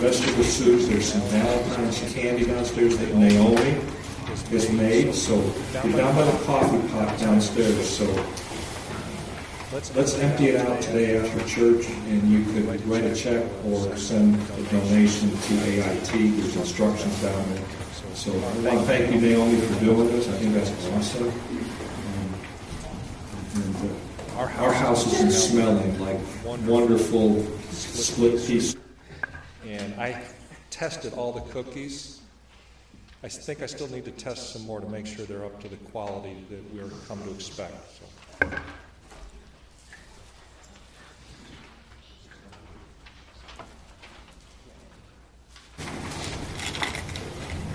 vegetable soups. There's some Valentine's candy downstairs that Naomi has made. So you're down by the coffee pot downstairs. So let's empty it out today after church, and you could write a check or send a donation to AIT. There's instructions down there. So I want to thank you, Naomi, for doing this. I think that's awesome. Um, and, uh, our house been smelling like wonderful split piece. And I tested all the cookies. I think I still need to test some more to make sure they're up to the quality that we're come to expect. So.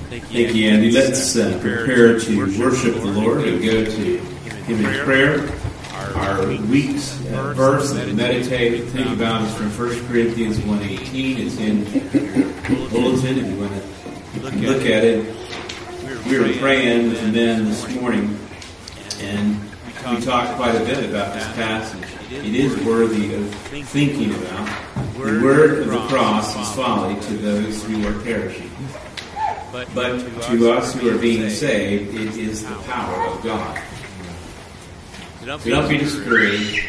Thank you, Andy. Let's uh, prepare to worship the Lord and go to Him in prayer. Our week's verse we meditate, think about is from 1 Corinthians 1.18. It's in your bulletin if you want to look at it. We were praying with the men this morning, and we talked quite a bit about this passage. It is worthy of thinking about. The word of the cross is folly to those who are perishing. But to us who are being saved, it is the power of God. So don't be discouraged.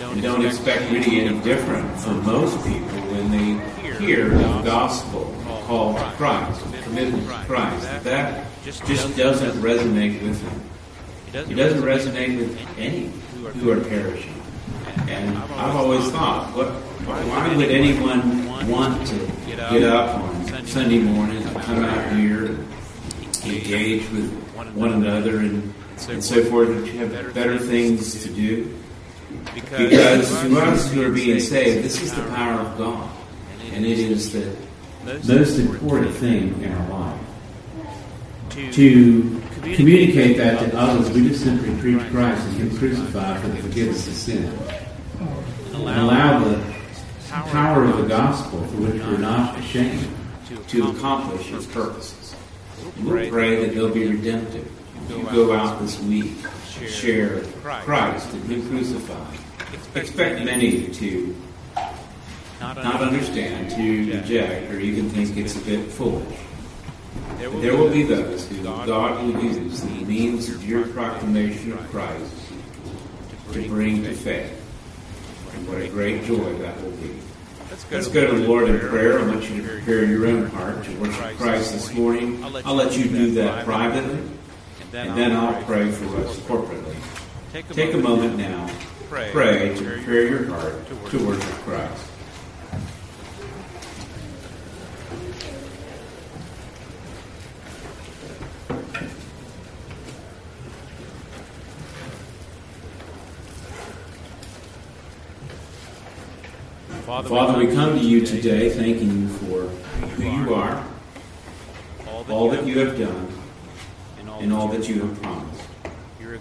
And don't expect really any different from most people when they hear the gospel called to Christ, commitment to Christ. That just doesn't resonate with them. It doesn't resonate with any who are perishing. And I've always thought, what, why would anyone want to get up on Sunday morning and come out here and engage with one another and, and so forth? That you have better things to do? Because to us who are being saved, this is the power of God. And it is the most important thing in our life. To communicate that to others, we just simply preach Christ and Him crucified for the forgiveness of sin. And allow the power of the gospel, for which we're not ashamed, to accomplish its purposes. And we'll pray that they'll be redemptive. You go out this week, share Christ and Him crucified. Expect many to not understand, to reject, or even think it's a bit foolish. But there will be those who God will use the means of your proclamation of Christ to bring to faith. And what a great joy that will be. Let's go to the Lord in prayer. I want you to prepare your own heart to worship Christ this morning. I'll let you do that privately, and then I'll pray for us corporately. Take a moment now, pray to prepare your heart to worship Christ. Father, we come to you today thanking you for who you are, all that you have done, and all that you have promised.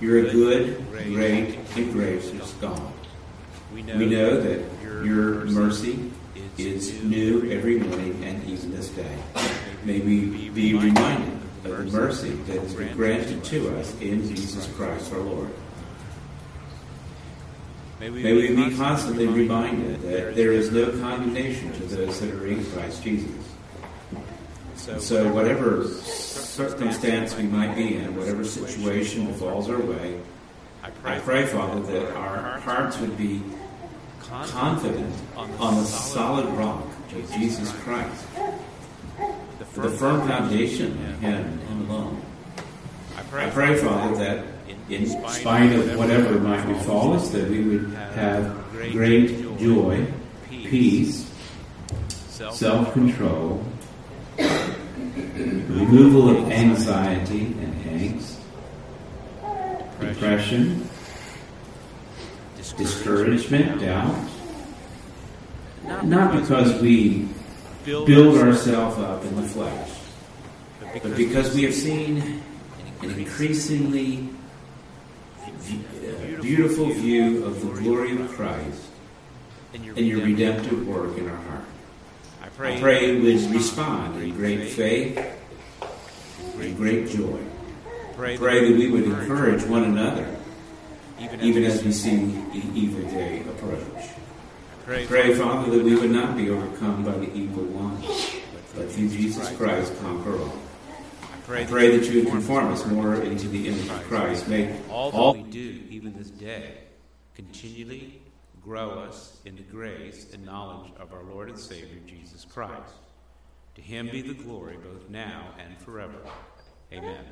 You're a good, great, and gracious God. We know that your mercy is new every morning and even this day. May we be reminded of the mercy that has been granted to us in Jesus Christ our Lord. May we be constantly reminded that there is no condemnation to those that are in Christ Jesus. So, whatever circumstance we might be in, whatever situation falls our way, I pray, Father, that our hearts would be confident on the solid rock of Jesus Christ. the firm foundation in Him, Him alone. I pray, Father, that in spite of whatever might befall us, that we would have great joy, peace, self-control, removal of anxiety and angst, depression, discouragement, doubt. Not because we build ourselves up in the flesh, but because we have seen an increasingly beautiful view of the glory of Christ and your redemptive work in our heart. I pray, pray we respond in great faith and great joy. Pray that we would encourage one another even as we see the evil day approach. Pray, pray, Father, that we would not be overcome by the evil one, but through Jesus Christ conquer all. I pray that you would conform us more into the image of Christ. Make all that we do, even this day, continually grow us in the grace and knowledge of our Lord and Savior Jesus Christ. To him be the glory both now and forever. Amen.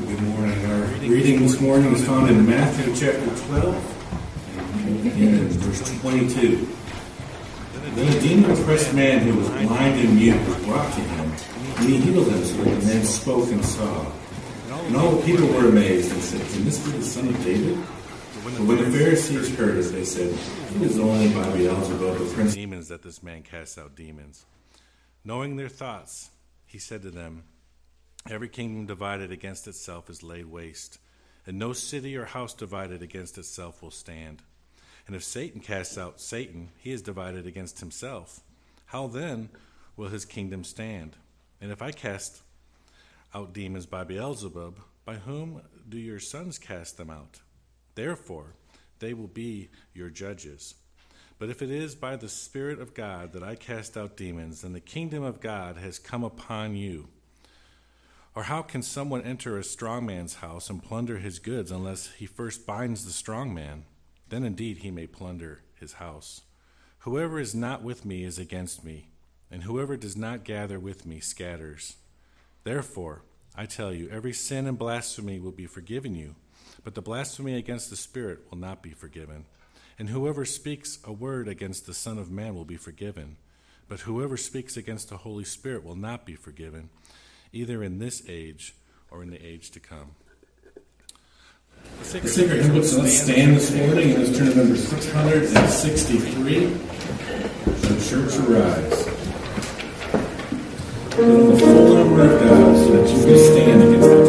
Good morning. Our reading this morning is found in Matthew chapter 12 and verse 22. Then a demon oppressed man who was blind and mute was brought to him, and he healed him so that the man spoke and saw. And all the people were amazed and said, Can this be the son of David? But when the Pharisees heard it, they said, It is only by Beelzebub, the prince. Demons that this man casts out demons. Knowing their thoughts, he said to them, Every kingdom divided against itself is laid waste, and no city or house divided against itself will stand. And if Satan casts out Satan, he is divided against himself. How then will his kingdom stand? And if I cast out demons by Beelzebub, by whom do your sons cast them out? Therefore, they will be your judges. But if it is by the Spirit of God that I cast out demons, then the kingdom of God has come upon you. Or how can someone enter a strong man's house and plunder his goods unless he first binds the strong man? then indeed he may plunder his house. Whoever is not with me is against me, and whoever does not gather with me scatters. Therefore, I tell you, every sin and blasphemy will be forgiven you, but the blasphemy against the Spirit will not be forgiven. And whoever speaks a word against the Son of Man will be forgiven, but whoever speaks against the Holy Spirit will not be forgiven, either in this age or in the age to come. The sacred hymn books let's stand this morning and turn number 663. The church arise. the full number of God that you stand against the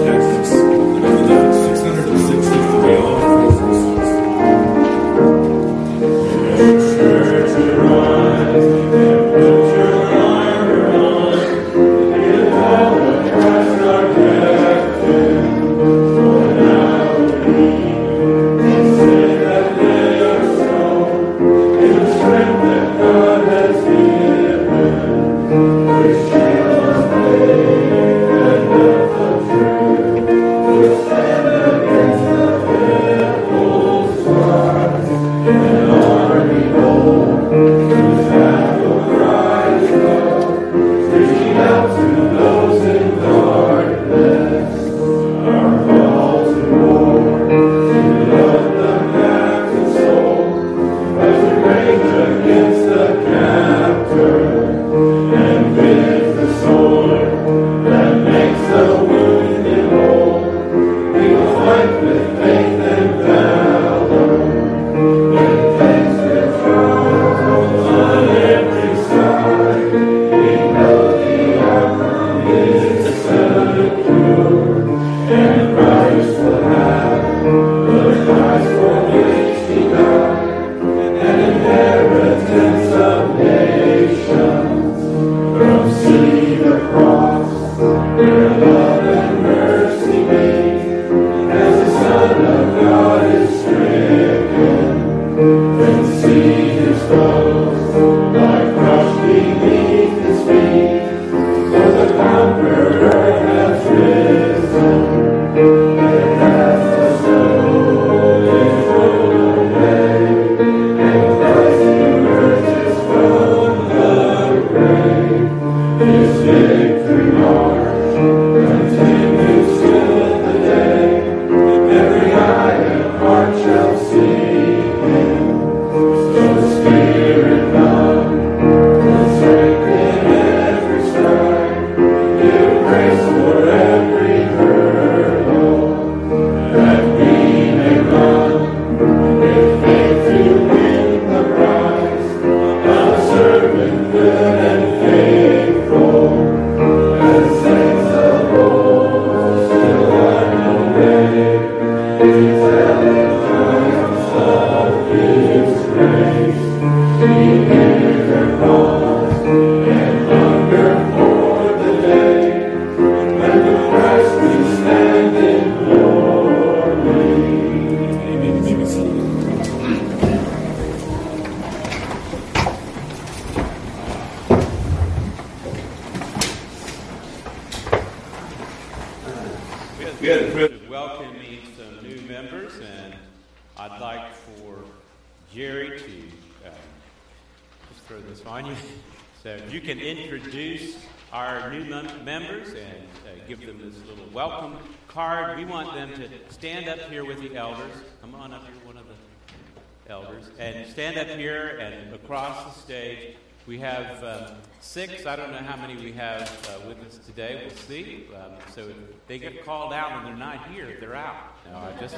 here and across the stage. We have um, six. I don't know how many we have uh, with us today. We'll see. Um, so they get called out and they're not here, they're out. No, I just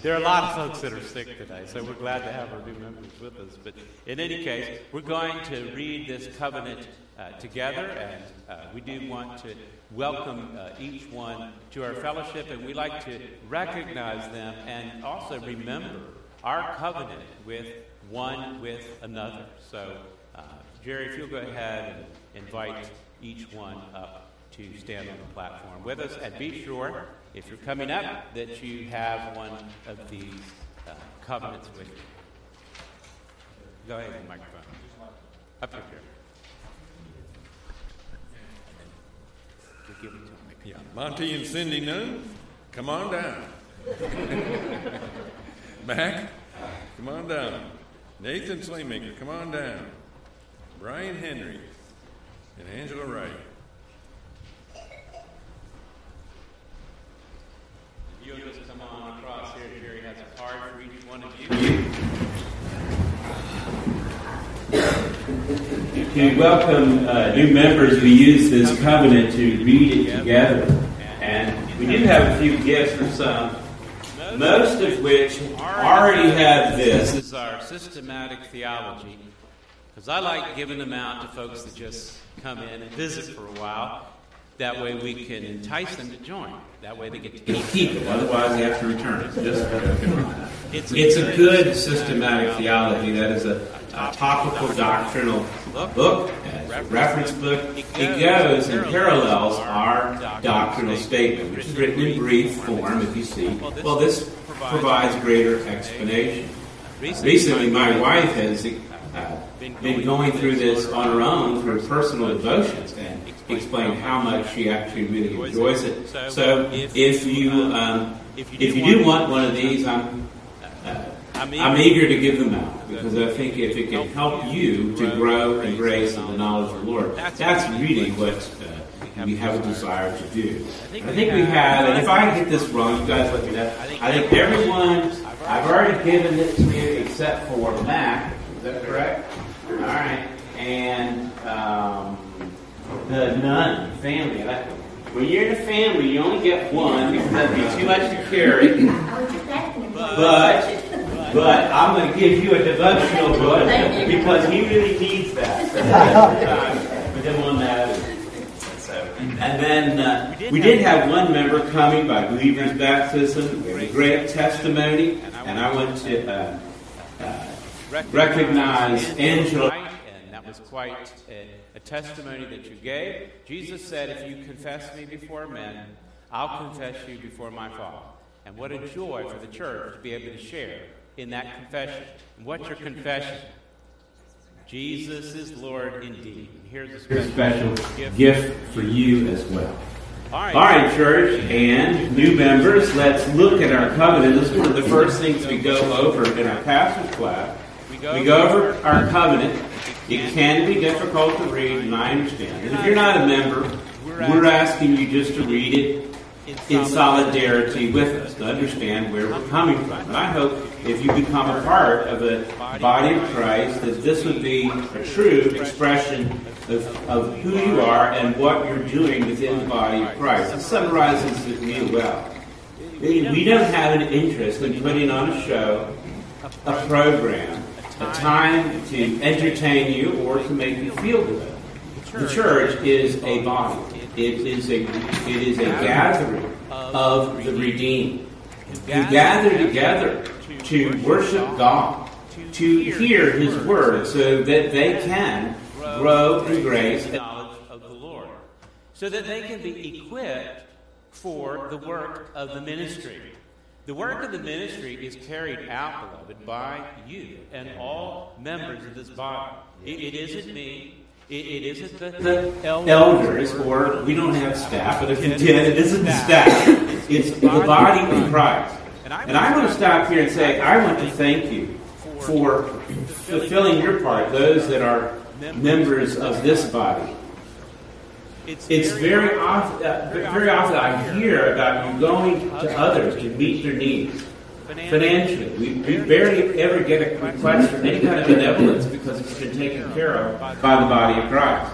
there are a lot of folks that are sick today, so we're glad to have our new members with us. But in any case, we're going to read this covenant uh, together, and uh, we do want to welcome uh, each one to our fellowship, and we like to recognize them and also remember our covenant with one with another. So. Uh, Jerry, if you'll go ahead and invite each one up to stand on the platform with us, and be sure, if you're coming up, that you have one of these uh, covenants with you. Go ahead, the microphone. Up here. Him. Yeah, Monty and Cindy Nunn, come on down. Mac, come on down. Nathan Slaymaker, come on down. Brian Henry and Angela Wright. You'll just come on across here. Jerry has a card for each one of you. To welcome uh, new members, we use this covenant to read it together. And we do have a few gifts for some, most of which already have this. This is our systematic theology. Because I like giving them out to folks that just come in and visit for a while. That way we can entice them to join. That way they get to Keep keep it, otherwise they have to return it. Just, it's a good systematic theology. That is a, a topical doctrinal book, reference book. It goes and parallels our doctrinal statement, which is written in brief form, if you see. Well, this provides greater explanation. Recently, my wife has uh, been going through this on her own through personal devotions and explained how much she actually really enjoys it. So if you um, if you do want one of these, I'm uh, I'm eager to give them out because I think if it can help you to grow in grace and the knowledge of the Lord, that's really what uh, we have a desire to do. I think we have, and if I get this wrong, you guys let me know. I think everyone, I've already given it to you except for Mac. Is that correct? All right. And um, the Nunn family. That, when you're in a family, you only get one because that'd be too much to carry. But but I'm going to give you a devotional book because he really needs that. Put him on that. And then uh, we did have one member coming by believer's baptism. We a great testimony, and I want to uh, uh, recognize Angela. And that was quite a, a testimony that you gave. Jesus said, If you confess me before men, I'll confess you before my Father. And what a joy for the church to be able to share in that confession. And what's your confession? Jesus is Lord indeed. Here's a special, special gift. gift for you as well. All right. All right, church, and new members, let's look at our covenant. This is one of the first things we go over in our pastor's class. We go, We go over our covenant. It can be difficult to read, and I understand. And if you're not a member, we're asking you just to read it in solidarity with us to understand where we're coming from. And I hope if you become a part of the body of Christ, that this would be a true expression of, of who you are and what you're doing within the body of Christ. It summarizes it real well. We don't have an interest in putting on a show, a program, a time to entertain you or to make you feel good. The church is a body. It is a it is a gathering of the redeemed who gather together to worship God, to hear His word, so that they can grow in grace. And knowledge of the Lord, so that they can be equipped for the work of the ministry. The work of the ministry is carried out, beloved, by you and all members of this body. It, it isn't me. It, it isn't the, the elders, or we don't have staff, but if we did, it isn't the staff. It's the body of Christ. And I want to stop here and say, I want to thank you for fulfilling your part, those that are members of this body. It's very often, uh, very often I hear about you going to others to meet their needs financially. We, we barely ever get a request for any kind of benevolence because it's been taken care of by the body of Christ.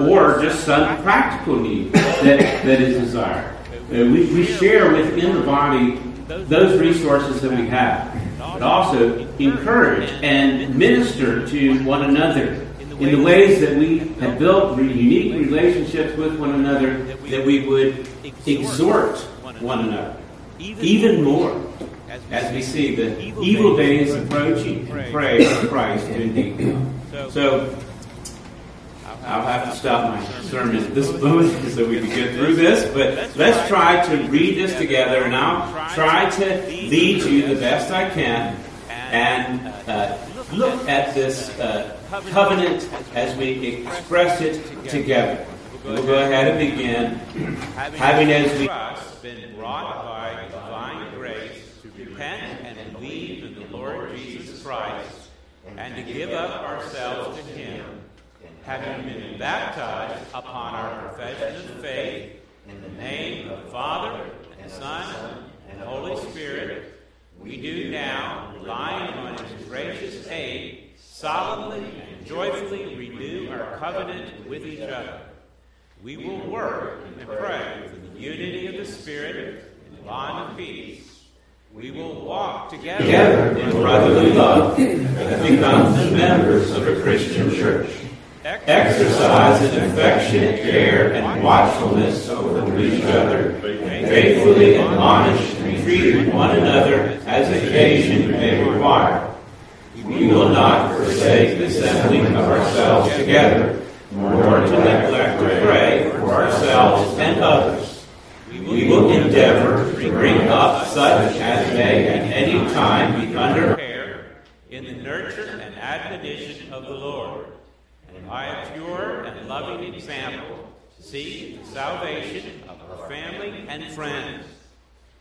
Or just some practical need that, that is desired. Uh, we, we share within the body those resources that we have, but also encourage and minister to one another in the ways that we have built unique relationships with one another, that we would exhort one another even more as we see the evil days approaching and pray for Christ to indeed come. So, I'll have to stop my sermon at this moment so we can get through this, but let's try to read this together, and I'll try to lead you the best I can and uh, look at this uh, covenant as we express it together. We'll go ahead and begin, having as we been brought by divine grace to repent and believe in the Lord Jesus Christ, and to give up ourselves to Him, having been baptized upon our profession of faith in the name of the Father and Son and Holy Spirit, we do now, relying on His gracious aid, solemnly and joyfully renew our covenant with each other. We will work and pray for the unity of the Spirit and the bond of peace. We will walk together, together in brotherly love and become the members of a Christian church. Exercise an affectionate care and watchfulness over each other, faithfully admonish and treat one another as occasion may require. We will not forsake the assembling of ourselves together, nor to neglect to pray for ourselves and others. We will endeavor to bring up such as may at any time be under care in the nurture and admonition of the Lord, and by a pure and loving example seek the salvation of our family and friends.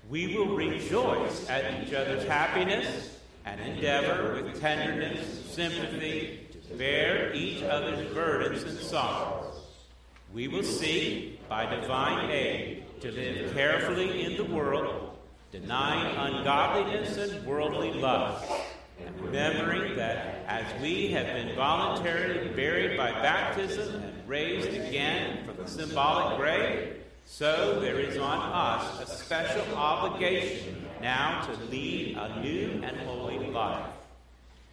We will rejoice at each other's happiness and endeavor with tenderness and sympathy to bear each other's burdens and sorrows. We will seek, by divine aid, to live carefully in the world, denying ungodliness and worldly lust, and remembering that as we have been voluntarily buried by baptism and raised again from the symbolic grave, so there is on us a special obligation now to lead a new and holy life.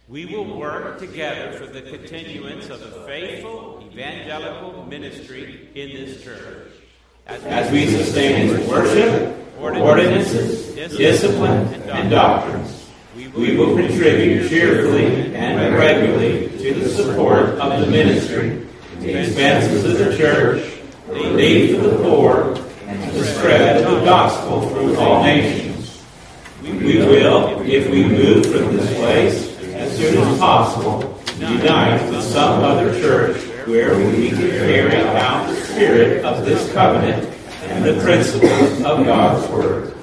We will work together for the continuance of a faithful evangelical ministry in this church. As, we sustain its worship, ordinances, discipline, and doctrines, we will contribute cheerfully and regularly to the support of the ministry, the expenses of the church, the need of the poor, and the spread of the gospel through all nations. We will, if we move from this place as soon as possible, unite with some other church where we can carry out the spirit of this covenant and the principles of God's Word.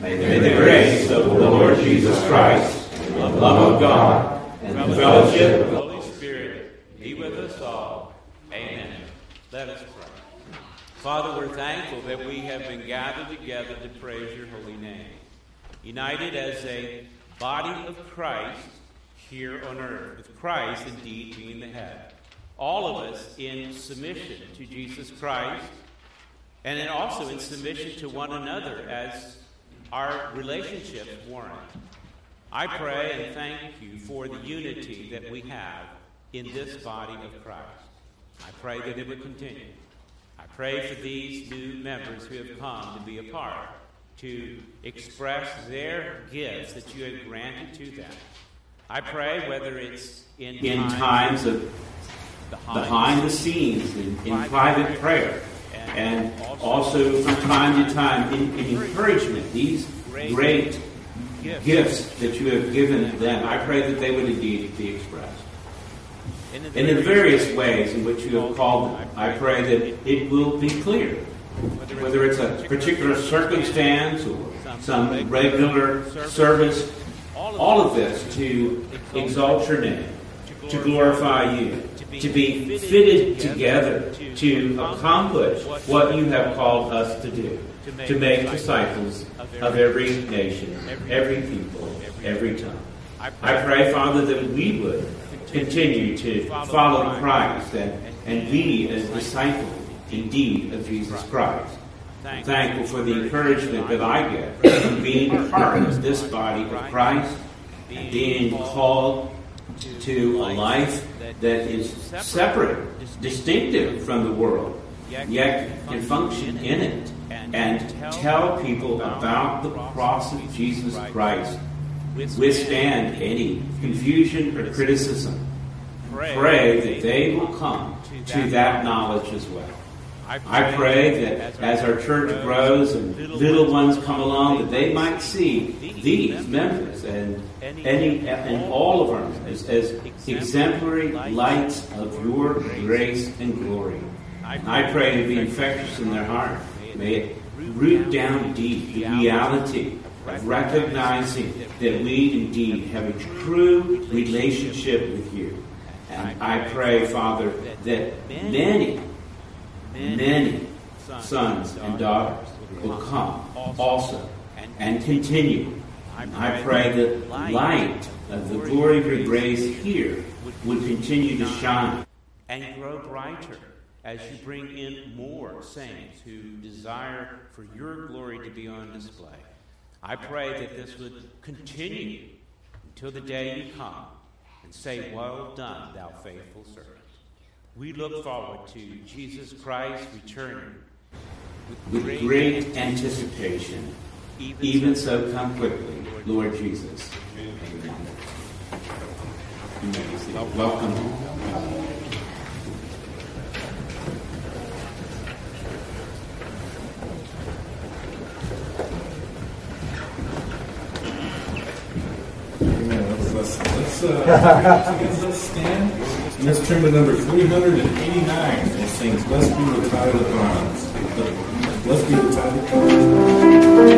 May the grace of the Lord Jesus Christ, the love of God, and the fellowship of the Holy Spirit be with us all. Amen. Let us pray. Father, we're thankful that we have been gathered together to praise your holy name. United as a body of Christ here on earth, with Christ indeed being the head. All of us in submission to Jesus Christ, and then also in submission to one another as our relationships warrant. I pray and thank you for the unity that we have in this body of Christ. I pray that it would continue. I pray for these new members who have come to be a part, to express their gifts that you have granted to them. I pray whether it's in, in times, times of behind, the scenes, in, in private prayer, and also from time to time in, in encouragement, these great gifts that you have given them, I pray that they would indeed be expressed. In the various ways in which you have called them, I pray that it will be clear. Whether it's a particular circumstance or some regular service, all of this to exalt your name, to glorify you, to be fitted together to accomplish what you have called us to do, to make disciples of every nation, every people, every tongue. I pray, Father, that we would continue to follow Christ and, and be a disciple indeed of Jesus Christ. Thankful for the encouragement that I get from being a part of this body of Christ and being called to a life that is separate, distinctive from the world, yet can function in it and tell people about the cross of Jesus Christ, withstand any confusion or criticism. Pray that they will come to that knowledge as well. I pray that as our church grows and little ones come along, that they might see these members and any and all of our members as exemplary lights of your grace and glory. I pray to be infectious in their heart. May it root down deep the reality of recognizing that we indeed have a true relationship with you. And I pray, Father, that many many sons and daughters will come also and continue. I pray that light of the glory of your grace here would continue to shine and grow brighter as you bring in more saints who desire for your glory to be on display. I pray that this would continue until the day you come and say, Well done, thou faithful servant. We look forward to Jesus Christ returning with great anticipation. Even so, come quickly, Lord Jesus. Amen. Welcome. Amen. Let's, let's, uh, let's stand. And let's turn to number 389. It sings, Blessed be the tie that bonds. Blessed be the tie that bonds.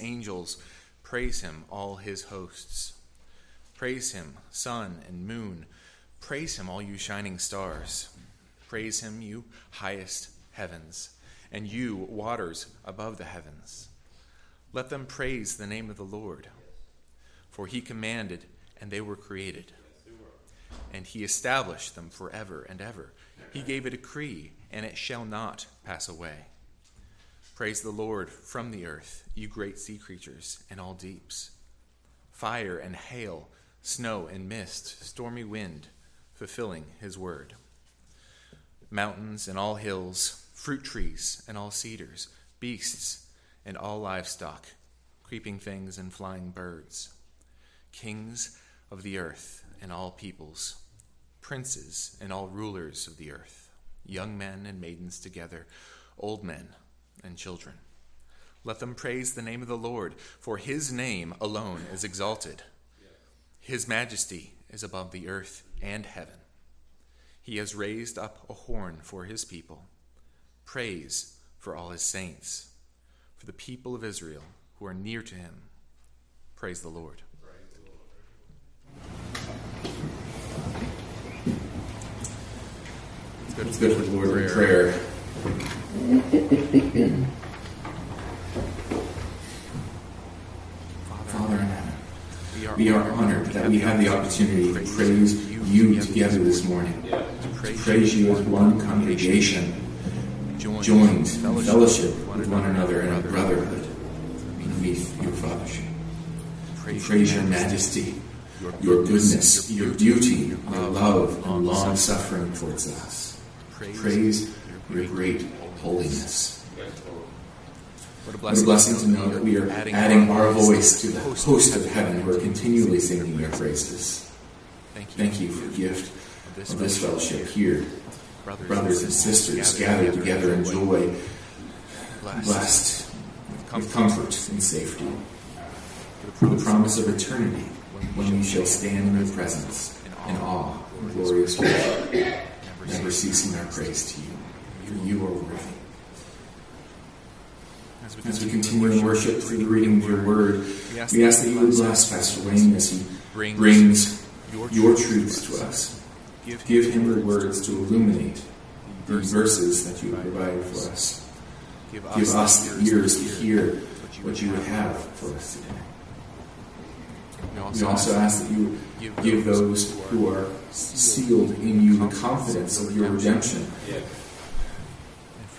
Angels. Praise him, all his hosts. Praise him, sun and moon. Praise him, all you shining stars. Praise him, you highest heavens, and you waters above the heavens. Let them praise the name of the Lord. For he commanded, and they were created. And he established them forever and ever. He gave a decree, and it shall not pass away. Praise the Lord from the earth, you great sea creatures and all deeps. Fire and hail, snow and mist, stormy wind, fulfilling his word. Mountains and all hills, fruit trees and all cedars, beasts and all livestock, creeping things and flying birds, kings of the earth and all peoples, princes and all rulers of the earth, young men and maidens together, old men and children. Let them praise the name of the Lord, for his name alone is exalted. His majesty is above the earth and heaven. He has raised up a horn for his people, praise for all his saints, for the people of Israel who are near to him. Praise the Lord. Let's go to the Lord in prayer. Father in heaven, we are honored that we have the opportunity to praise you together this morning, to praise you as one congregation, joined in fellowship with one another in a brotherhood beneath your fathership. Praise your majesty, your goodness, your beauty, your love, and long suffering towards us. Praise your great holiness. What a blessing to know that we are adding our voice to the host of heaven who are continually singing your praises. Thank you for the gift of this fellowship here. Brothers and sisters gathered together in joy, blessed with comfort and safety. For the promise of eternity when we shall stand in your presence in awe and glorious worship, never ceasing our praise to you. For you are worthy. As we continue in worship through the reading of your word, we ask that you would bless Pastor Wayne as he brings your truths to us. Give him the words to illuminate the verses that you have provided for us. Give us the ears to hear what you would have for us today. We also ask that you give those who are sealed in you the confidence of your redemption.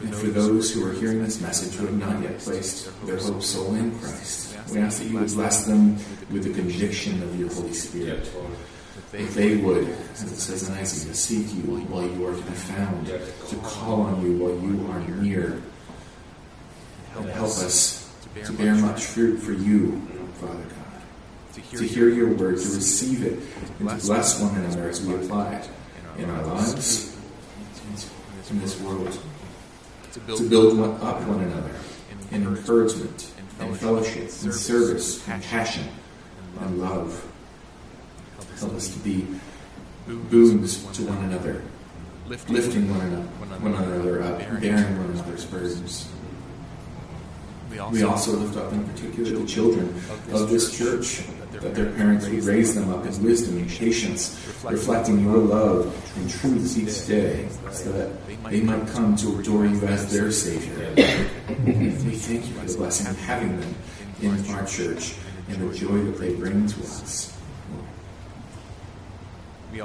And for those who are hearing this message who have not yet placed their hope solely in Christ, we ask that you would bless them with the conviction of your Holy Spirit. That they would, as it says in Isaiah, seek you while you are to be found, to call on you while you are near, and help us to bear much fruit for you, Father God. To hear your word, to receive it, and to bless one another as we apply it in our lives, in this world to build up one another in encouragement and fellowship and service and passion and love. Help us to be boons to one another, lifting one another, one another up, bearing one another's burdens. We also lift up in particular the children of this church, that their parents would raise them up in wisdom and patience, reflecting your love and truths each day, so that they might come to adore you as their Savior. we thank you for the blessing of having them in our church and the joy that they bring to us.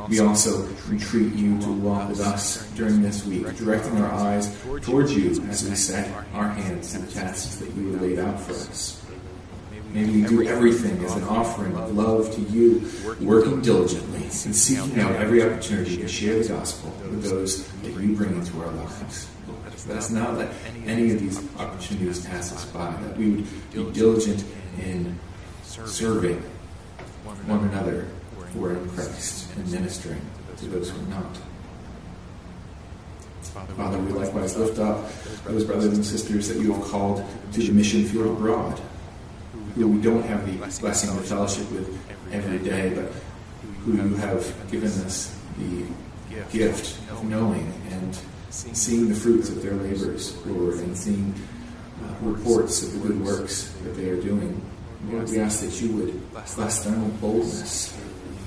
We also entreat you to walk with us during this week, directing our eyes towards you as we set our hands to the tasks that you have laid out for us. May we do everything as an offering of love to you, working diligently and seeking out every opportunity to share the gospel with those that you bring into our lives. Let us not let any of these opportunities pass us by, that we would be diligent in serving one another who are in Christ and ministering to those who are not. Father, we likewise lift up those brothers and sisters that you have called to the mission field abroad, we don't have the blessing of fellowship with every day, but who you have given us the gift of knowing and seeing the fruits of their labors, Lord, and seeing uh, reports of the good works that they are doing. Lord, we ask that you would bless them with boldness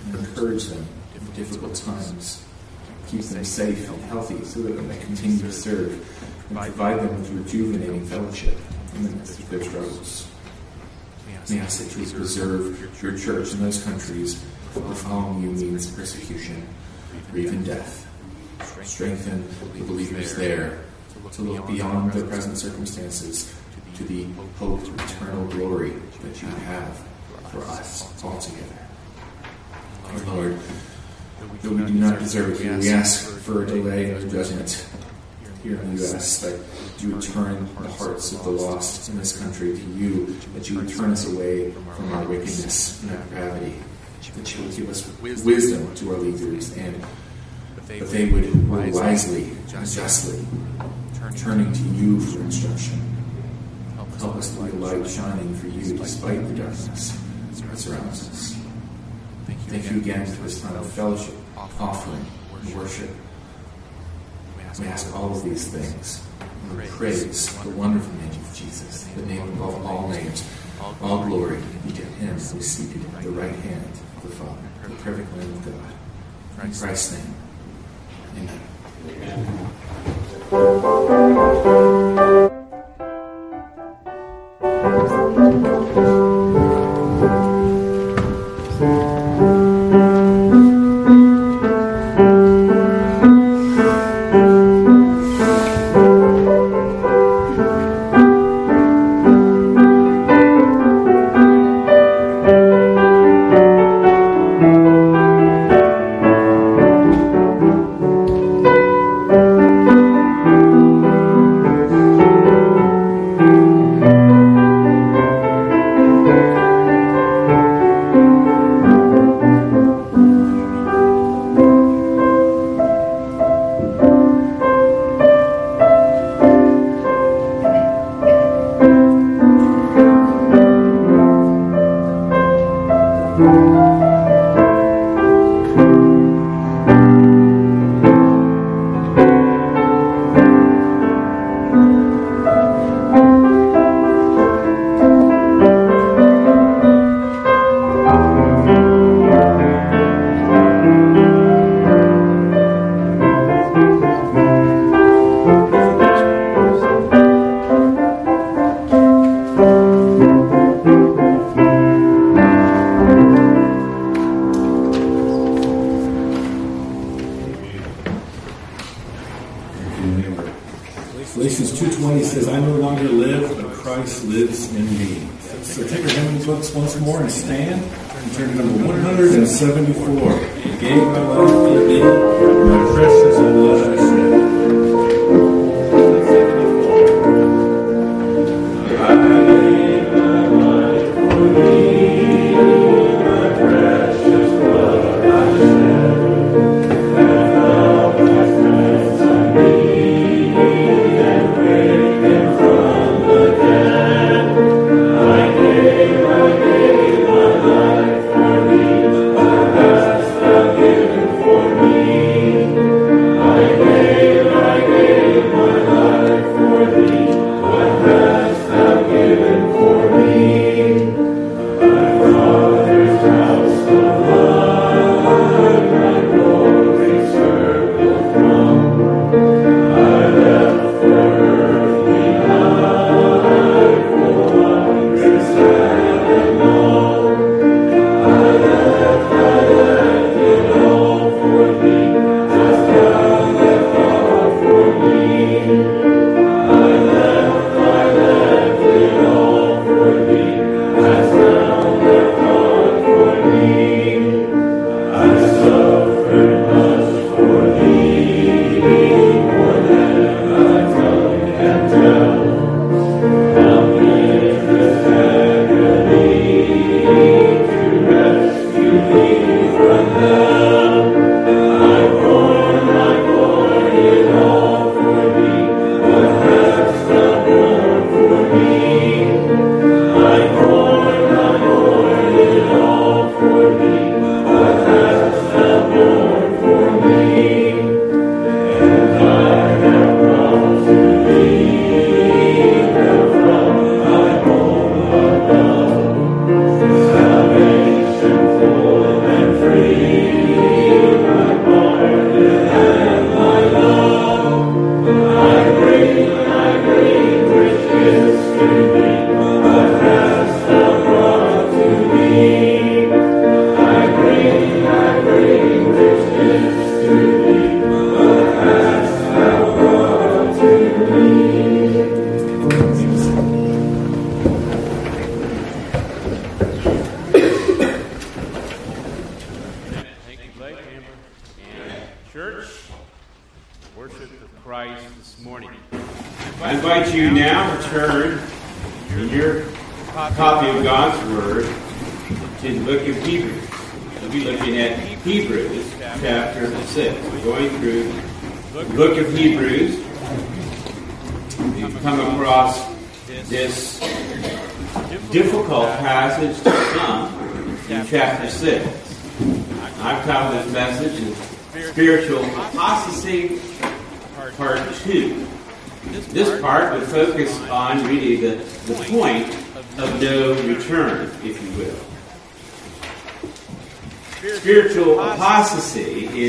and encourage them in difficult times keep them safe and healthy so that they may continue to serve and provide them with rejuvenating fellowship in the midst of their struggles. We ask that you preserve your church in those countries where following you means persecution or even death. Strengthen the believers there to look beyond their present circumstances to the hope of eternal glory that you have for us altogether. Our Lord, that we do not deserve it. We ask for a delay of judgment here in the U.S., that you would turn the hearts of the lost in this country to you, that you would turn us away from our wickedness and our gravity, that you would give us wisdom to our leaders, and that they would rule wisely and justly, turning to you for instruction. Help us to be a light shining for you despite the darkness that surrounds us. Thank you again for this time of fellowship, offering, and worship. We ask all of these things. We praise the wonderful name of Jesus, the name above all names. All glory be to him who is seated at the right hand of the Father, the perfect Lamb of God. In Christ's name, amen. Galatians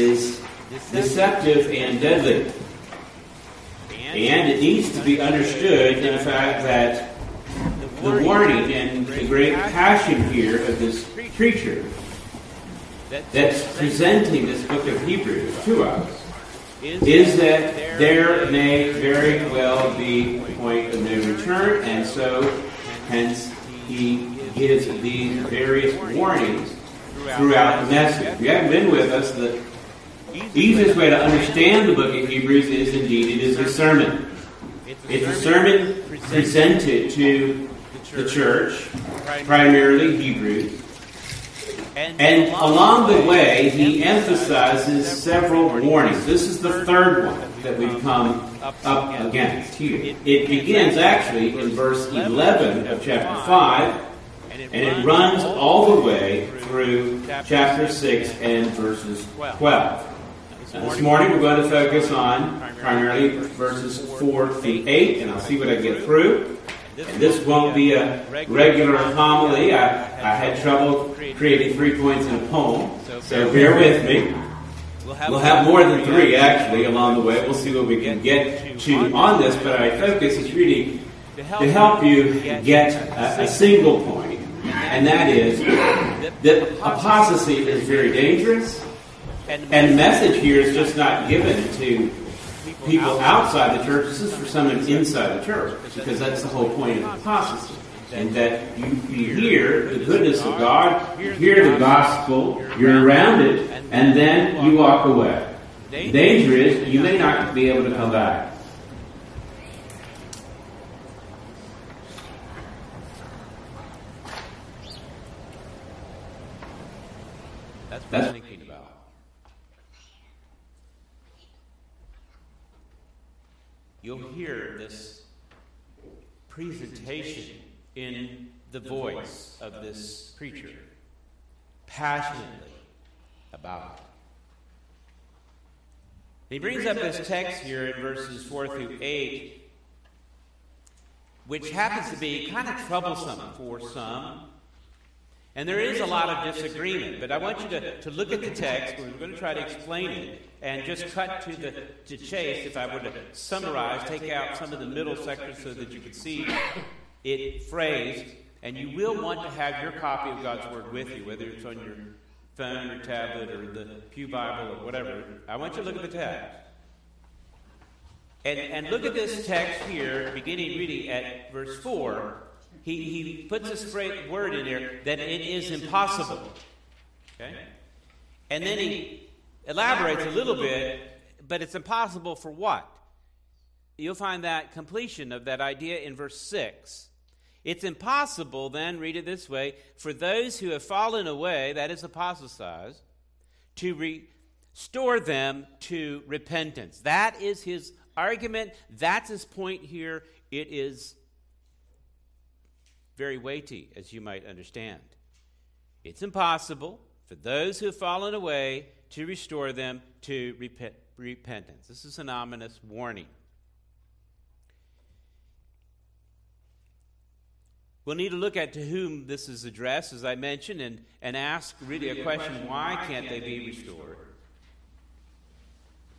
is deceptive and deadly. And it needs to be understood in the fact that the warning and the great passion here of this preacher that's presenting this book of Hebrews to us is that there may very well be a point of no return, and so hence he gives these various warnings throughout the message. If you haven't been with us, the easiest way to understand the book of Hebrews is indeed it is a sermon. It's a sermon presented to the church, primarily Hebrews. And along the way, he emphasizes several warnings. This is the third one that we've come up against here. It begins actually in verse 11 of chapter 5, and it runs all the way through chapter 6 and verses 12. This morning we're going to focus on primarily verses 4 through 8, and I'll see what I get through. And this won't be a regular homily. I, I had trouble creating three points in a poem, so bear with me. We'll have more than three, actually, along the way. We'll see what we can get to on this, but our focus is really to help you get a, a single point, and that is that apostasy is very dangerous, and the message here is just not given to people outside the church. This is for someone inside the church, because that's the whole point of the apostasy. And that you, you hear the goodness of God, you hear the gospel, you're around it, and then you walk away. The danger is you may not be able to come back. That's what I'm thinking about. You'll hear this presentation in the voice of this preacher passionately about it. He brings up this text here in verses 4 through 8, which happens to be kind of troublesome for some. And there is a lot of disagreement, but I want you to, to look at the text. We're going to try to explain it and just cut to the to chase. If I were to summarize, take out some of the middle sections so that you can see it phrased. And you will want to have your copy of God's Word with you, whether it's on your phone or tablet or the Pew Bible or whatever. I want you to look at the text. And, and look at this text here, beginning reading at verse 4 he, he puts this great word in there that it is impossible. Okay? And then he elaborates a little bit, but it's impossible for what? You'll find that completion of that idea in verse 6. It's impossible, then, read it this way, for those who have fallen away, that is apostatized, to restore them to repentance. That is his argument. That's his point here. It is very weighty, as you might understand. It's impossible for those who have fallen away to restore them to rep- repentance. This is an ominous warning. We'll need to look at to whom this is addressed, as I mentioned, and, and ask really a question why can't they be restored?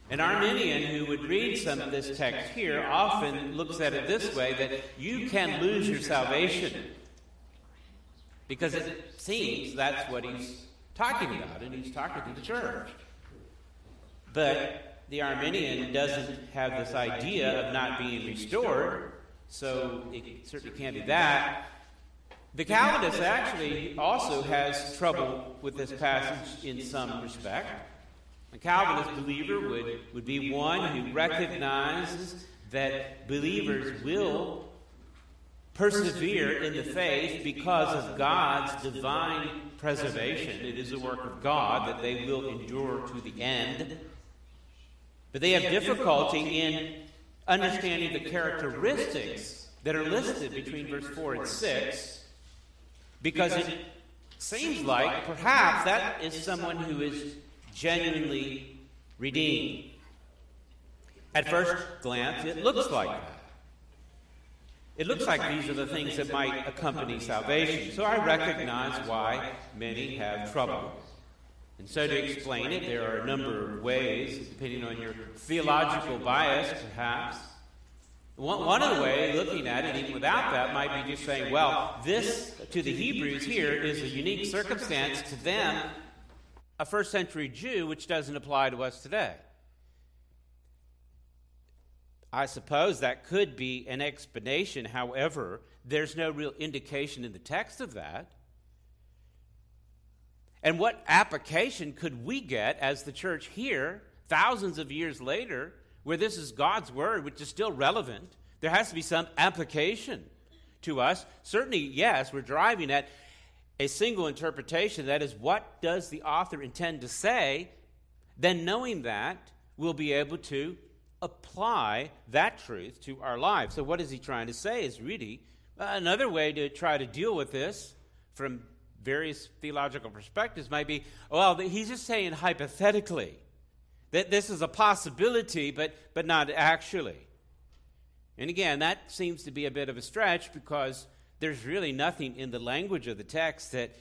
An Arminian who would read some of this text here often looks at it this way that you can lose your salvation. Because it seems that's what he's talking about, and he's talking to the church. But the Arminian doesn't have this idea of not being restored, so it certainly can't be that. The Calvinist actually also has trouble with this passage in some respect. A Calvinist believer would, would be one who recognizes that believers will persevere in the faith because of God's divine preservation. It is a work of God that they will endure to the end. But they have difficulty in understanding the characteristics that are listed between verse 4 and 6 because it seems like perhaps that is someone who is genuinely redeemed. At first glance, it looks like that. It looks like these are the things that might accompany salvation. So I recognize why many have trouble. And so to explain it, there are a number of ways, depending on your theological bias, perhaps. One, the ways, looking at it, even without that, might be just saying, well, this to the Hebrews here is a unique circumstance to them, a first century Jew, which doesn't apply to us today. I suppose that could be an explanation. However, there's no real indication in the text of that. And what application could we get as the church here, thousands of years later, where this is God's word, which is still relevant? There has to be some application to us. Certainly, yes, we're driving at a single interpretation. That is, what does the author intend to say? Then, knowing that, we'll be able to apply that truth to our lives. So, what is he trying to say is really uh, another way to try to deal with this from various theological perspectives might be well, he's just saying hypothetically that this is a possibility, but, but not actually. And again, that seems to be a bit of a stretch because there's really nothing in the language of the text that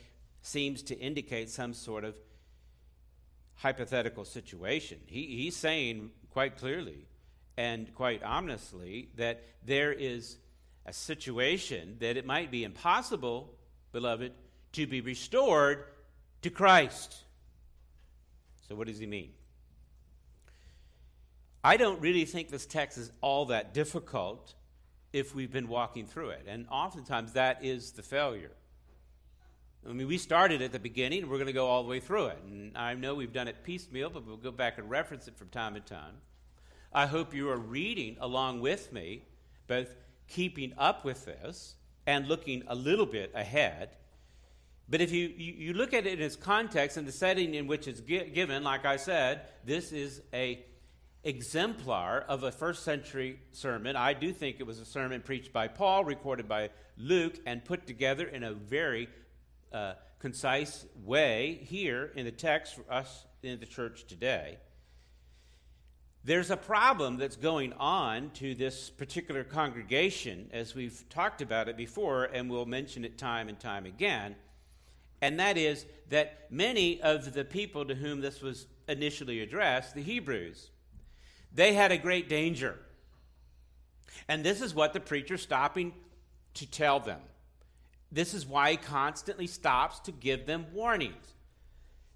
seems to indicate some sort of hypothetical situation. He, he's saying quite clearly and quite ominously that there is a situation that it might be impossible, beloved, to be restored to Christ. So, what does he mean? I don't really think this text is all that difficult if we've been walking through it. And oftentimes that is the failure. I mean, we started at the beginning, we're going to go all the way through it. And I know we've done it piecemeal, but we'll go back and reference it from time to time. I hope you are reading along with me, both keeping up with this and looking a little bit ahead. But if you, you, look at it in its context and the setting in which it's gi- given, like I said, this is a exemplar of a first century sermon. I do think it was a sermon preached by Paul, recorded by Luke, and put together in a very uh, concise way here in the text for us in the church today. There's a problem that's going on to this particular congregation, as we've talked about it before, and we'll mention it time and time again. And that is that many of the people to whom this was initially addressed, the Hebrews, they had a great danger. And this is what the preacher's stopping to tell them. This is why he constantly stops to give them warnings.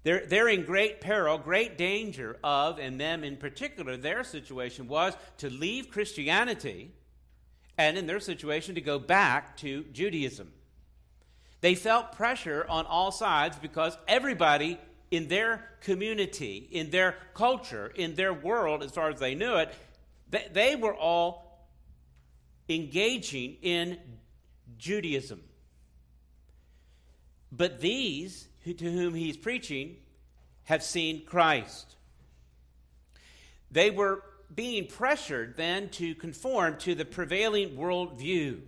They're, they're in great peril, great danger of, and them in particular, their situation was to leave Christianity and in their situation to go back to Judaism. They felt pressure on all sides because everybody in their community, in their culture, in their world, as far as they knew it, they, they were all engaging in Judaism. But these to whom he's preaching have seen Christ. They were being pressured then to conform to the prevailing worldview.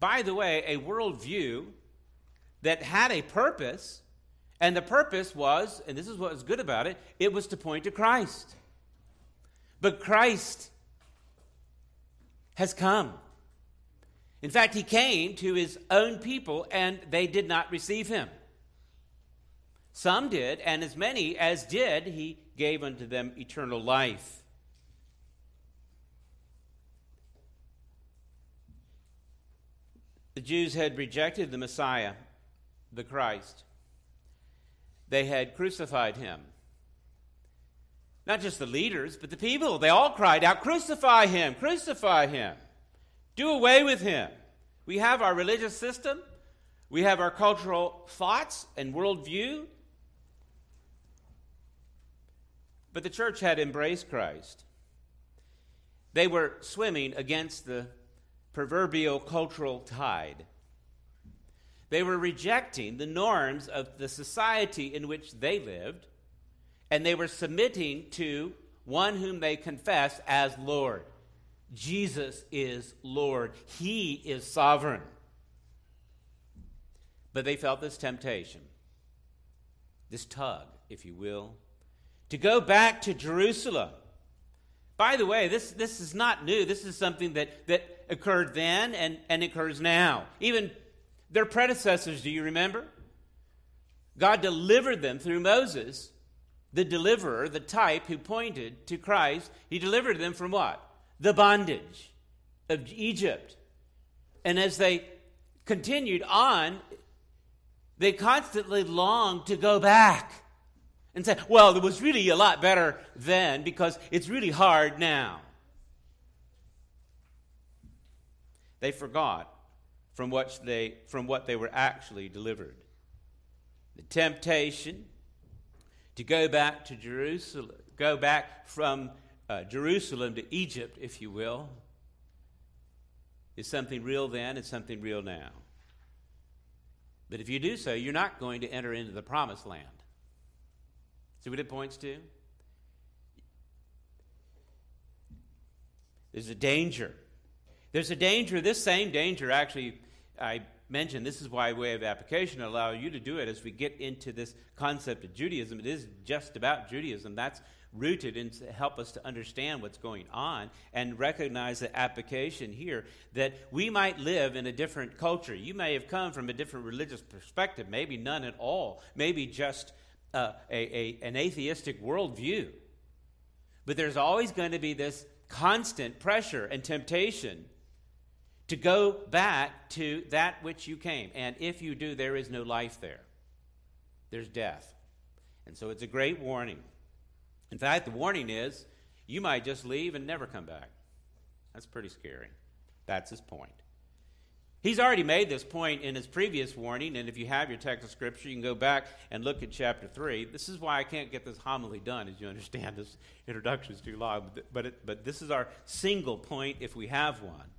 By the way, a worldview that had a purpose and the purpose was, and this is what was good about it, it was to point to Christ. But Christ has come. In fact, he came to his own people and they did not receive him. Some did, and as many as did, he gave unto them eternal life. The Jews had rejected the Messiah, the Christ they had crucified him. Not just the leaders, but the people. They all cried out, Crucify him! Crucify him! Do away with him! We have our religious system, we have our cultural thoughts and worldview. But the church had embraced Christ. They were swimming against the proverbial cultural tide. They were rejecting the norms of the society in which they lived, and they were submitting to one whom they confess as Lord. Jesus is Lord, He is sovereign. But they felt this temptation, this tug, if you will, to go back to Jerusalem. By the way, this, this is not new. This is something that, that occurred then and, and occurs now. Even their predecessors, do you remember? God delivered them through Moses, the deliverer, the type who pointed to Christ. He delivered them from what? The bondage of Egypt. And as they continued on, they constantly longed to go back and say, well, it was really a lot better then because it's really hard now. They forgot from what they, from what they were actually delivered. The temptation to go back to Jerusalem, go back from uh, Jerusalem to Egypt, if you will, is something real then, it's something real now. But if you do so, you're not going to enter into the promised land. See what it points to? There's a danger. There's a danger, this same danger, actually, I mentioned this is why way of application allow you to do it as we get into this concept of Judaism. It is just about Judaism. That's rooted and help us to understand what's going on and recognize the application here that we might live in a different culture. You may have come from a different religious perspective, maybe none at all, maybe just uh, a, a, an atheistic worldview. But there's always going to be this constant pressure and temptation to go back to that which you came. And if you do, there is no life there, there's death. And so it's a great warning. In fact, the warning is you might just leave and never come back. That's pretty scary. That's his point. He's already made this point in his previous warning, and if you have your text of scripture, you can go back and look at chapter 3. This is why I can't get this homily done, as you understand. This introduction is too long, but, it, but this is our single point if we have one.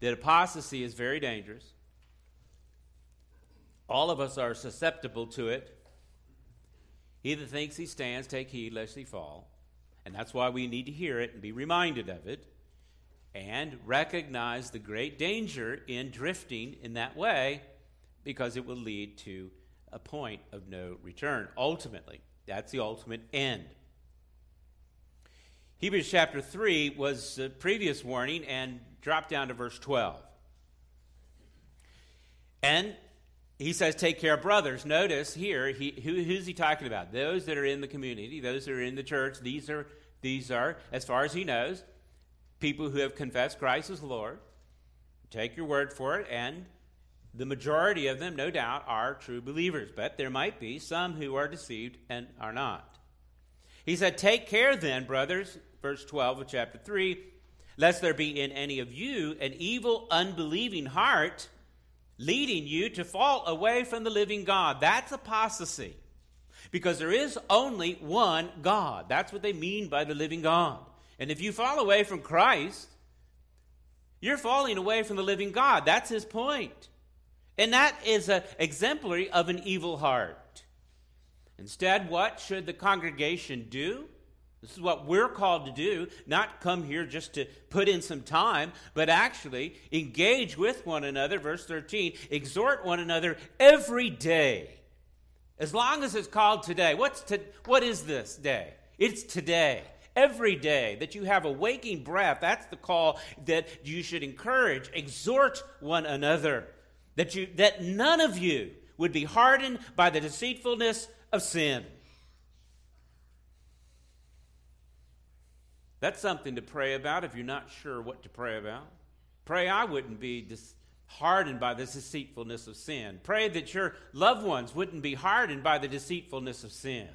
That apostasy is very dangerous. All of us are susceptible to it. He that thinks he stands, take heed lest he fall. And that's why we need to hear it and be reminded of it and recognize the great danger in drifting in that way because it will lead to a point of no return. Ultimately, that's the ultimate end. Hebrews chapter 3 was the previous warning and drop down to verse 12. And he says, Take care brothers. Notice here, he, who, who's he talking about? Those that are in the community, those that are in the church. These are, these are, as far as he knows, people who have confessed Christ as Lord. Take your word for it, and the majority of them, no doubt, are true believers. But there might be some who are deceived and are not. He said, Take care then, brothers, verse 12 of chapter 3, lest there be in any of you an evil, unbelieving heart leading you to fall away from the living God. That's apostasy. Because there is only one God. That's what they mean by the living God. And if you fall away from Christ, you're falling away from the living God. That's his point. And that is an exemplary of an evil heart. Instead, what should the congregation do? This is what we're called to do, not come here just to put in some time, but actually engage with one another. Verse 13, exhort one another every day. As long as it's called today. What's to, what is this day? It's today. Every day that you have a waking breath, that's the call that you should encourage, exhort one another. That, you, that none of you would be hardened by the deceitfulness of sin. That's something to pray about if you're not sure what to pray about. Pray I wouldn't be dis- hardened by the deceitfulness of sin. Pray that your loved ones wouldn't be hardened by the deceitfulness of sin.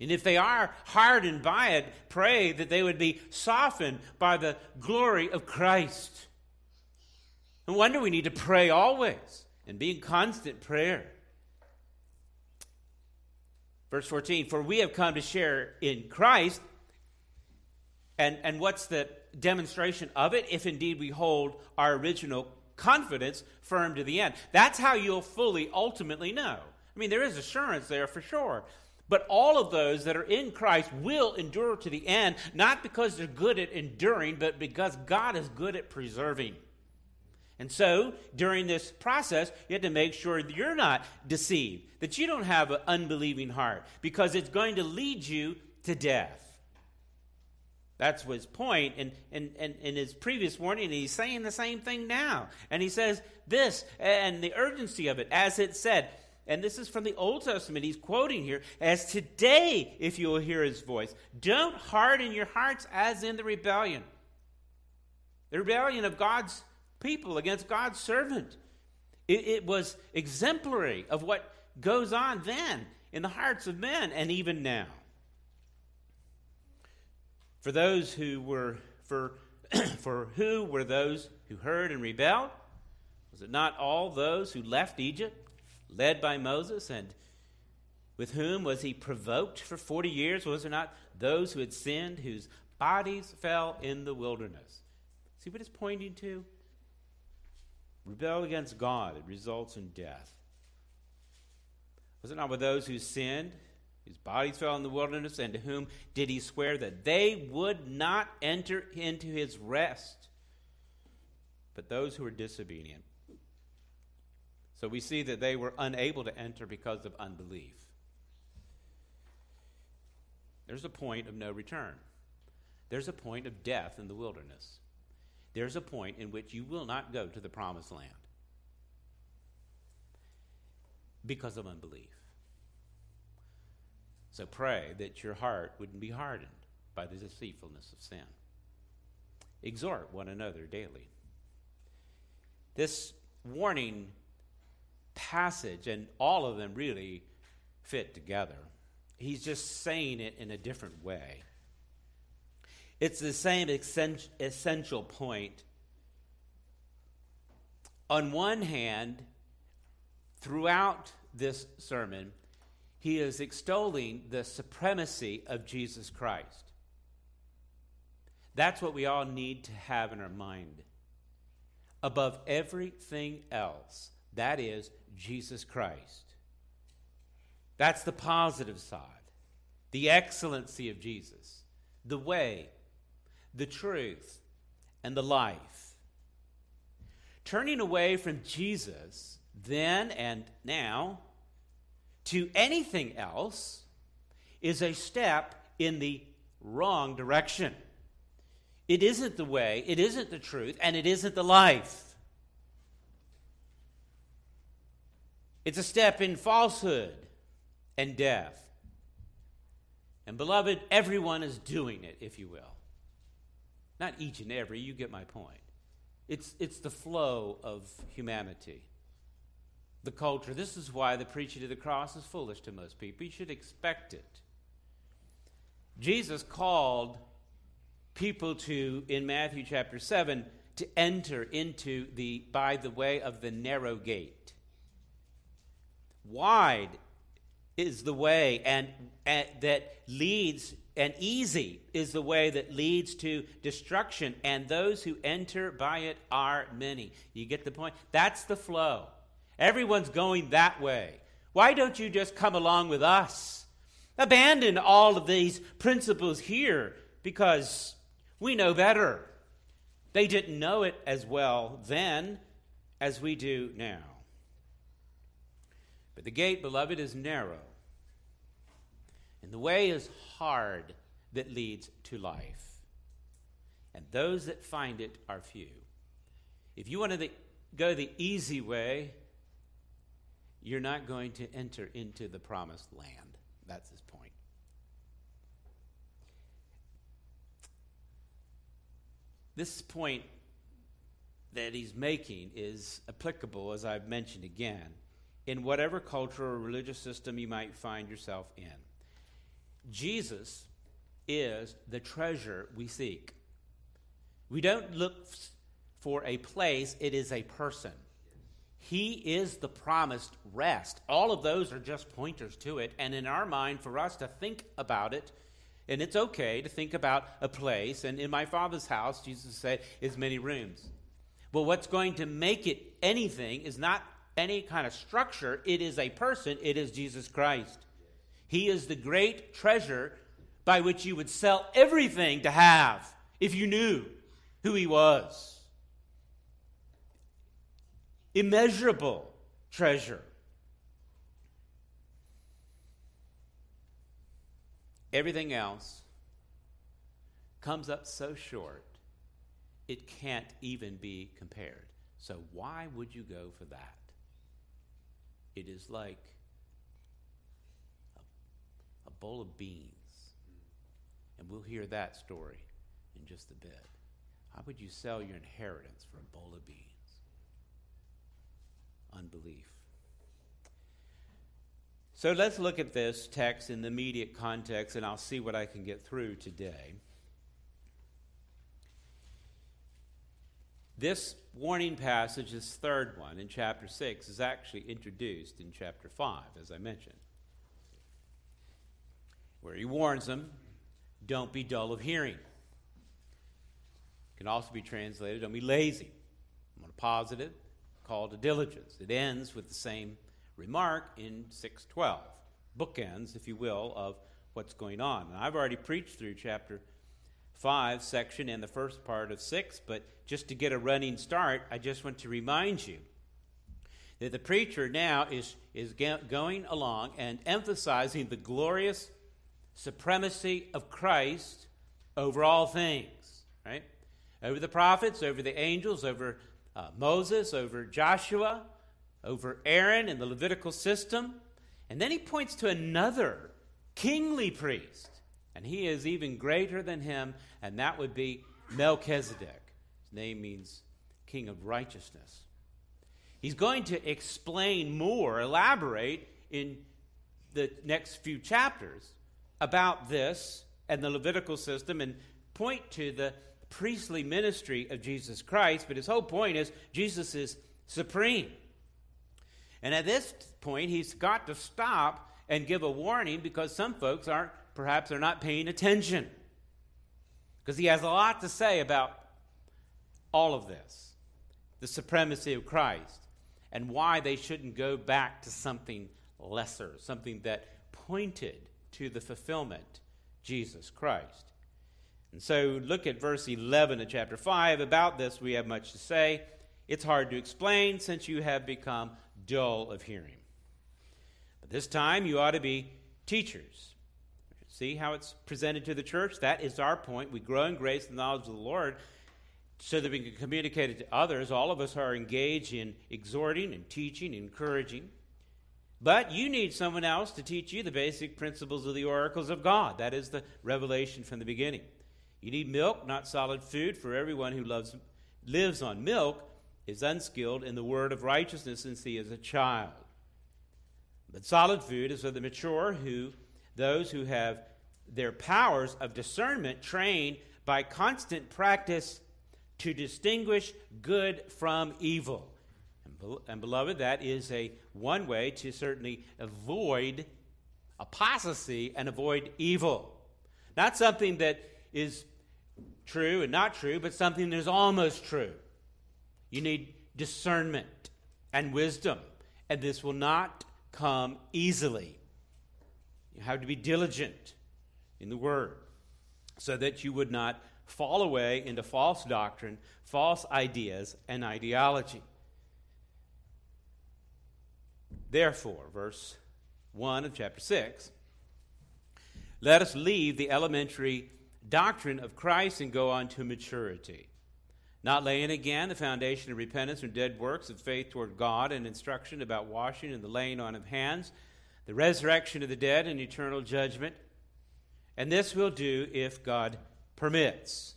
And if they are hardened by it, pray that they would be softened by the glory of Christ. No wonder we need to pray always and be in constant prayer. Verse 14 For we have come to share in Christ. And, and what's the demonstration of it? If indeed we hold our original confidence firm to the end. That's how you'll fully ultimately know. I mean, there is assurance there for sure. But all of those that are in Christ will endure to the end, not because they're good at enduring, but because God is good at preserving. And so, during this process, you have to make sure that you're not deceived, that you don't have an unbelieving heart, because it's going to lead you to death. That's his point in, in, in, in his previous warning, and he's saying the same thing now. And he says this, and the urgency of it, as it said, and this is from the Old Testament, he's quoting here, as today, if you will hear his voice, don't harden your hearts as in the rebellion. The rebellion of God's people against God's servant. It, it was exemplary of what goes on then in the hearts of men and even now. For those who were, for, for who were those who heard and rebelled? Was it not all those who left Egypt, led by Moses, and with whom was he provoked for 40 years? Was it not those who had sinned, whose bodies fell in the wilderness? See what it's pointing to? Rebel against God, it results in death. Was it not with those who sinned, whose bodies fell in the wilderness, and to whom did he swear that they would not enter into his rest, but those who were disobedient? So we see that they were unable to enter because of unbelief. There's a point of no return. There's a point of death in the wilderness. There's a point in which you will not go to the promised land because of unbelief. So pray that your heart wouldn't be hardened by the deceitfulness of sin. Exhort one another daily. This warning passage, and all of them really fit together, he's just saying it in a different way. It's the same essential point. On one hand, throughout this sermon, he is extolling the supremacy of Jesus Christ. That's what we all need to have in our mind. Above everything else, that is Jesus Christ. That's the positive side, the excellency of Jesus, the way, the truth, and the life. Turning away from Jesus then and now to anything else is a step in the wrong direction. It isn't the way, it isn't the truth, and it isn't the life. It's a step in falsehood and death. And beloved, everyone is doing it, if you will. Not each and every, you get my point. It's, it's the flow of humanity the culture. This is why the preaching of the cross is foolish to most people. You should expect it. Jesus called people to, in Matthew chapter 7, to enter into the, by the way of the narrow gate. Wide is the way and, and that leads and easy is the way that leads to destruction and those who enter by it are many you get the point that's the flow Everyone's going that way. Why don't you just come along with us? Abandon all of these principles here because we know better. They didn't know it as well then as we do now. But the gate, beloved, is narrow, and the way is hard that leads to life. And those that find it are few. If you want to go the easy way, you're not going to enter into the promised land. That's his point. This point that he's making is applicable, as I've mentioned again, in whatever cultural or religious system you might find yourself in. Jesus is the treasure we seek. We don't look for a place, it is a person. He is the promised rest. All of those are just pointers to it. And in our mind, for us to think about it, and it's okay to think about a place. And in my Father's house, Jesus said, is many rooms. But what's going to make it anything is not any kind of structure, it is a person, it is Jesus Christ. He is the great treasure by which you would sell everything to have if you knew who he was. Immeasurable treasure. Everything else comes up so short, it can't even be compared. So, why would you go for that? It is like a, a bowl of beans. And we'll hear that story in just a bit. How would you sell your inheritance for a bowl of beans? Unbelief. So let's look at this text in the immediate context, and I'll see what I can get through today. This warning passage, this third one in chapter 6, is actually introduced in chapter 5, as I mentioned, where he warns them don't be dull of hearing. It can also be translated don't be lazy. I'm a positive, call to diligence. It ends with the same remark in 612, bookends, if you will, of what's going on. And I've already preached through chapter 5 section and the first part of 6, but just to get a running start, I just want to remind you that the preacher now is, is going along and emphasizing the glorious supremacy of Christ over all things, right? Over the prophets, over the angels, over uh, Moses, over Joshua, over Aaron and the Levitical system. And then he points to another kingly priest, and he is even greater than him, and that would be Melchizedek. His name means king of righteousness. He's going to explain more, elaborate in the next few chapters about this and the Levitical system and point to the priestly ministry of Jesus Christ. But his whole point is Jesus is supreme. And at this point, he's got to stop and give a warning because some folks aren't, perhaps, they're not paying attention. Because he has a lot to say about all of this the supremacy of Christ and why they shouldn't go back to something lesser, something that pointed to the fulfillment, Jesus Christ. And so look at verse 11 of chapter 5. About this, we have much to say. It's hard to explain since you have become dull of hearing. But this time you ought to be teachers. See how it's presented to the church? That is our point. We grow in grace and knowledge of the Lord so that we can communicate it to others. All of us are engaged in exhorting and teaching, encouraging. But you need someone else to teach you the basic principles of the oracles of God. That is the revelation from the beginning. You need milk, not solid food, for everyone who loves, lives on milk is unskilled in the word of righteousness since he is a child. But solid food is for the mature, who those who have their powers of discernment trained by constant practice to distinguish good from evil. And, beloved, that is a one way to certainly avoid apostasy and avoid evil. Not something that is true and not true, but something that is almost true. You need discernment and wisdom, and this will not come easily. You have to be diligent in the word so that you would not fall away into false doctrine, false ideas, and ideology. Therefore, verse 1 of chapter 6, let us leave the elementary doctrine of Christ and go on to maturity not laying again the foundation of repentance from dead works of faith toward God and instruction about washing and the laying on of hands, the resurrection of the dead and eternal judgment. And this we'll do if God permits.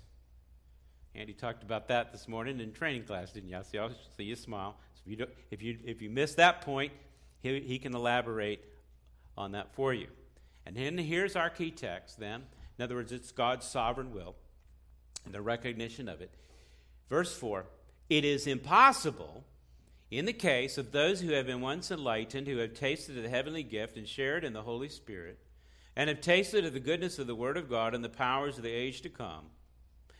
Andy talked about that this morning in training class, didn't you? I see, I see you smile. So if, you if, you, if you miss that point, he, he can elaborate on that for you. And then here's our key text then. In other words, it's God's sovereign will and the recognition of it. Verse 4 It is impossible In the case of those who have been once enlightened, who have tasted of the heavenly gift and shared in the Holy Spirit, and have tasted of the goodness of the Word of God and the powers of the age to come,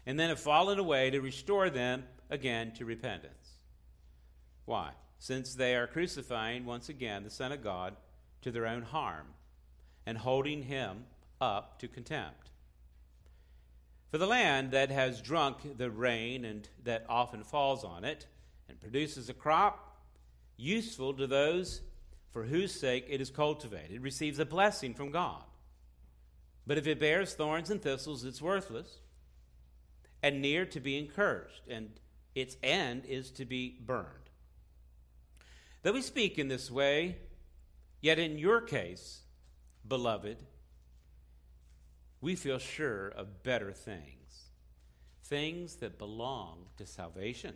and then have fallen away to restore them again to repentance. Why? Since they are crucifying once again the Son of God to their own harm and holding him up to contempt. For the land that has drunk the rain and that often falls on it and produces a crop useful to those for whose sake it is cultivated receives a blessing from God. But if it bears thorns and thistles, it's worthless and near to being cursed, and its end is to be burned. Though we speak in this way, yet in your case, beloved, we feel sure of better things, things that belong to salvation.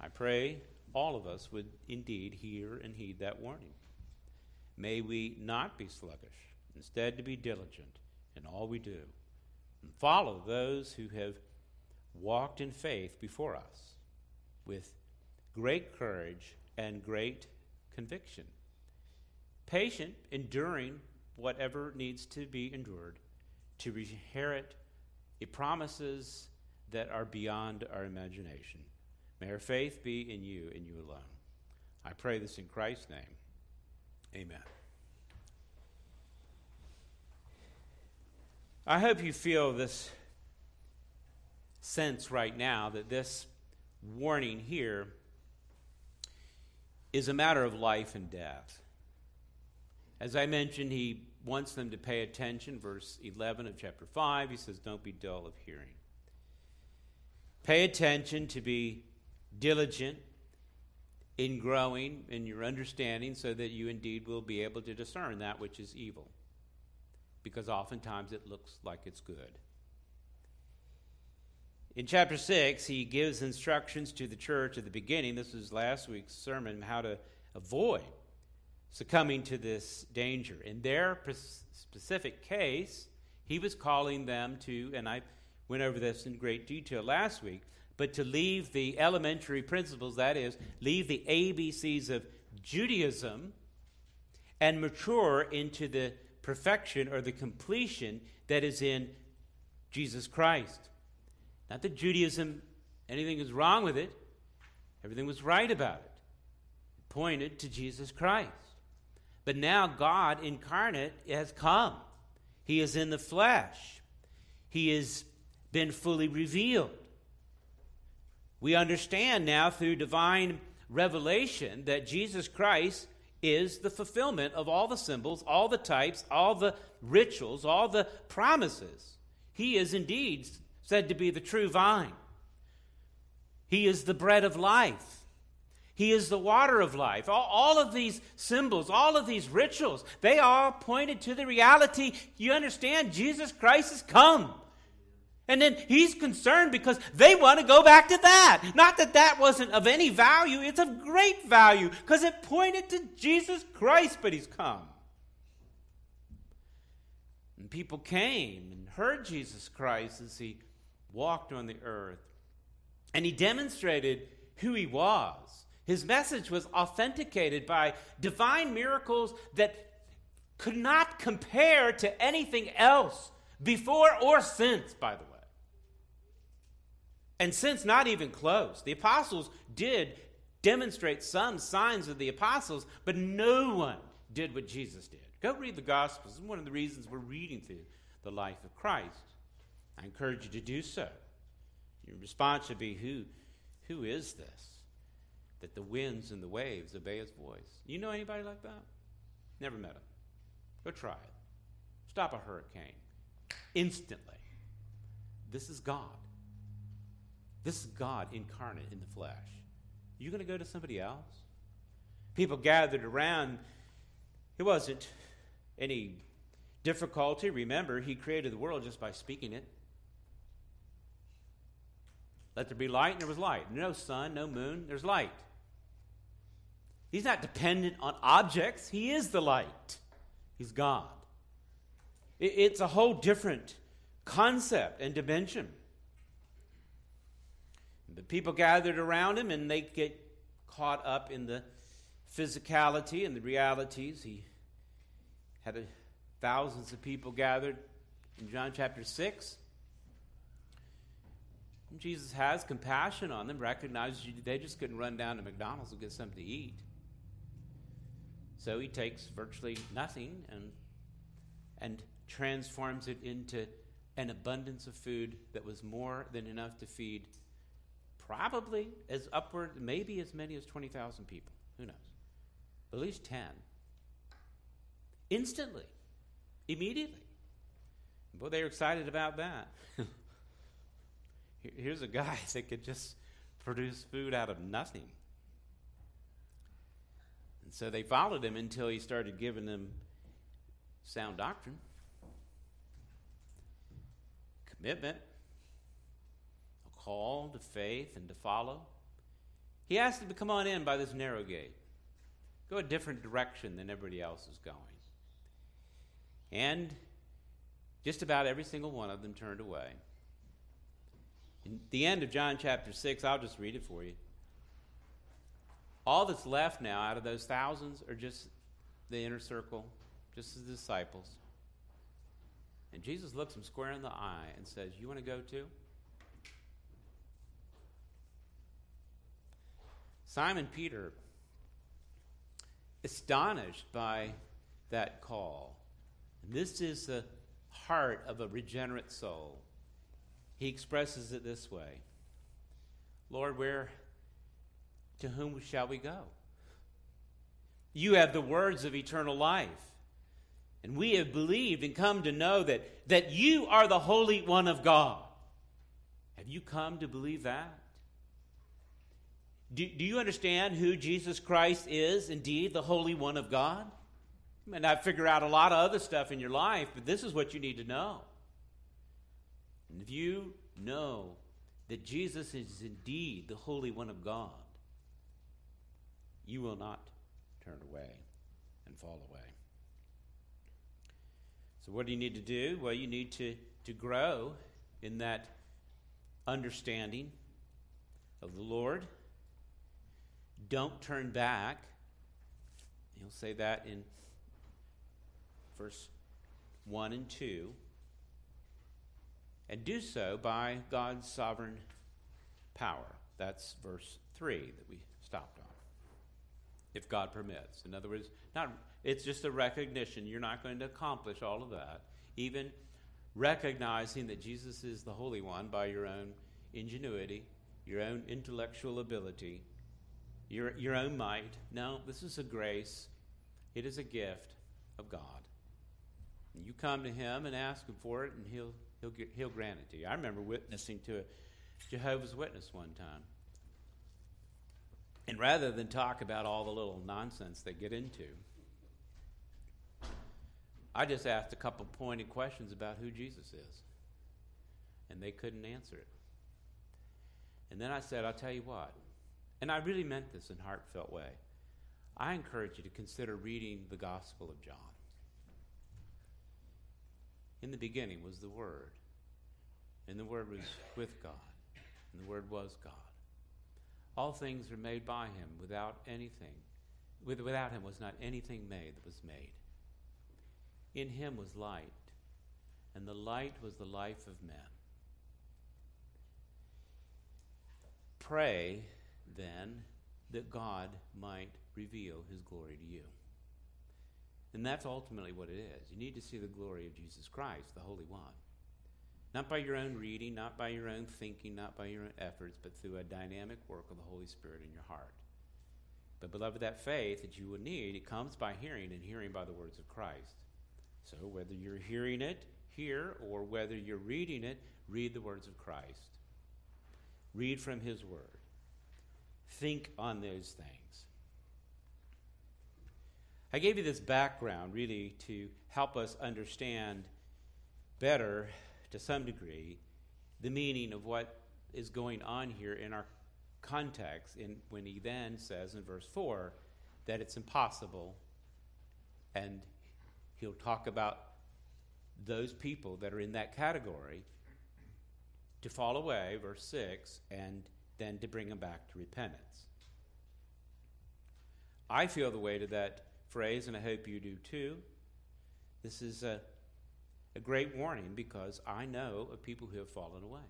I pray all of us would indeed hear and heed that warning. May we not be sluggish, instead, to be diligent in all we do, and follow those who have walked in faith before us with great courage and great conviction. Patient, enduring whatever needs to be endured to inherit the promises that are beyond our imagination. May our faith be in you and you alone. I pray this in Christ's name. Amen. I hope you feel this sense right now that this warning here is a matter of life and death. As I mentioned, he wants them to pay attention. Verse 11 of chapter 5, he says, Don't be dull of hearing. Pay attention to be diligent in growing in your understanding so that you indeed will be able to discern that which is evil. Because oftentimes it looks like it's good. In chapter 6, he gives instructions to the church at the beginning. This was last week's sermon, how to avoid succumbing to this danger. In their specific case, he was calling them to, and I went over this in great detail last week, but to leave the elementary principles, that is, leave the ABCs of Judaism and mature into the perfection or the completion that is in Jesus Christ. Not that Judaism, anything is wrong with it, everything was right about it. It pointed to Jesus Christ. But now God incarnate has come, He is in the flesh, He has been fully revealed. We understand now through divine revelation that Jesus Christ is the fulfillment of all the symbols, all the types, all the rituals, all the promises. He is indeed said to be the true vine. He is the bread of life. He is the water of life. All, all, of these symbols, all of these rituals, they all pointed to the reality. You understand, Jesus Christ has come. And then he's concerned because they want to go back to that. Not that that wasn't of any value, it's of great value because it pointed to Jesus Christ, but he's come. And people came and heard Jesus Christ as he walked on the earth. And he demonstrated who he was. His message was authenticated by divine miracles that could not compare to anything else before or since, by the way. And since not even close. The apostles did demonstrate some signs of the apostles, but no one did what Jesus did. Go read the Gospels. This is one of the reasons we're reading through the life of Christ. I encourage you to do so. Your response should be who, who is this? That the winds and the waves obey his voice. You know anybody like that? Never met him. Go try it. Stop a hurricane instantly. This is God. This is God incarnate in the flesh. You going to go to somebody else? People gathered around. It wasn't any difficulty. Remember, he created the world just by speaking it. Let there be light, and there was light. No sun, no moon, there's light. He's not dependent on objects, he is the light. He's God. It's a whole different concept and dimension. The people gathered around him and they get caught up in the physicality and the realities. He had a, thousands of people gathered in John chapter 6. And Jesus has compassion on them, recognizes they just couldn't run down to McDonald's and get something to eat. So he takes virtually nothing and, and transforms it into an abundance of food that was more than enough to feed probably as upward, maybe as many as 20,000 people. Who knows? At least 10. Instantly, immediately. Boy, they were excited about that. Here's a guy that could just produce food out of nothing. And so they followed him until he started giving them sound doctrine, commitment, call to faith and to follow. He asked them to come on in by this narrow gate, go a different direction than everybody else is going. And just about every single one of them turned away. In the end of John chapter 6, I'll just read it for you. All that's left now out of those thousands are just the inner circle, just the disciples. And Jesus looks them square in the eye and says, You want to go too? Simon Peter, astonished by that call, and this is the heart of a regenerate soul. He expresses it this way Lord, where to whom shall we go? You have the words of eternal life. And we have believed and come to know that, that you are the Holy One of God. Have you come to believe that? Do, do you understand who Jesus Christ is, indeed, the Holy One of God? You may not figure out a lot of other stuff in your life, but this is what you need to know. And if you know that Jesus is indeed the Holy One of God, you will not turn away and fall away. So, what do you need to do? Well, you need to, to grow in that understanding of the Lord. Don't turn back. He'll say that in verse 1 and 2. And do so by God's sovereign power. That's verse 3 that we stopped on if God permits. In other words, not it's just a recognition you're not going to accomplish all of that. Even recognizing that Jesus is the Holy One by your own ingenuity, your own intellectual ability, your, your own might. No, this is a grace. It is a gift of God. And you come to Him and ask Him for it, and He'll, he'll, he'll grant it to you. I remember witnessing to a Jehovah's Witness one time. And rather than talk about all the little nonsense they get into, I just asked a couple pointed questions about who Jesus is. And they couldn't answer it. And then I said, I'll tell you what. And I really meant this in heartfelt way. I encourage you to consider reading the Gospel of John. In the beginning was the Word, and the Word was with God, and the Word was God. All things were made by him. Without anything, without him was not anything made that was made. In him was light, and the light was the life of men. Pray, then, that God might reveal his glory to you. And that's ultimately what it is. You need to see the glory of Jesus Christ, the Holy One. Not by your own reading, not by your own thinking, not by your own efforts, but through a dynamic work of the Holy Spirit in your heart. But, beloved, that faith that you will need, it comes by hearing, and hearing by the words of Christ. So, whether you're hearing it here or whether you're reading it, read the words of Christ. Read from His Word. Think on those things. I gave you this background really to help us understand better, to some degree, the meaning of what is going on here in our context in, when he then says in verse 4 that it's impossible. And he'll talk about those people that are in that category to fall away, verse 6, and then to bring them back to repentance. I feel the weight of that phrase, and I hope you do too. This is a, a great warning because I know of people who have fallen away.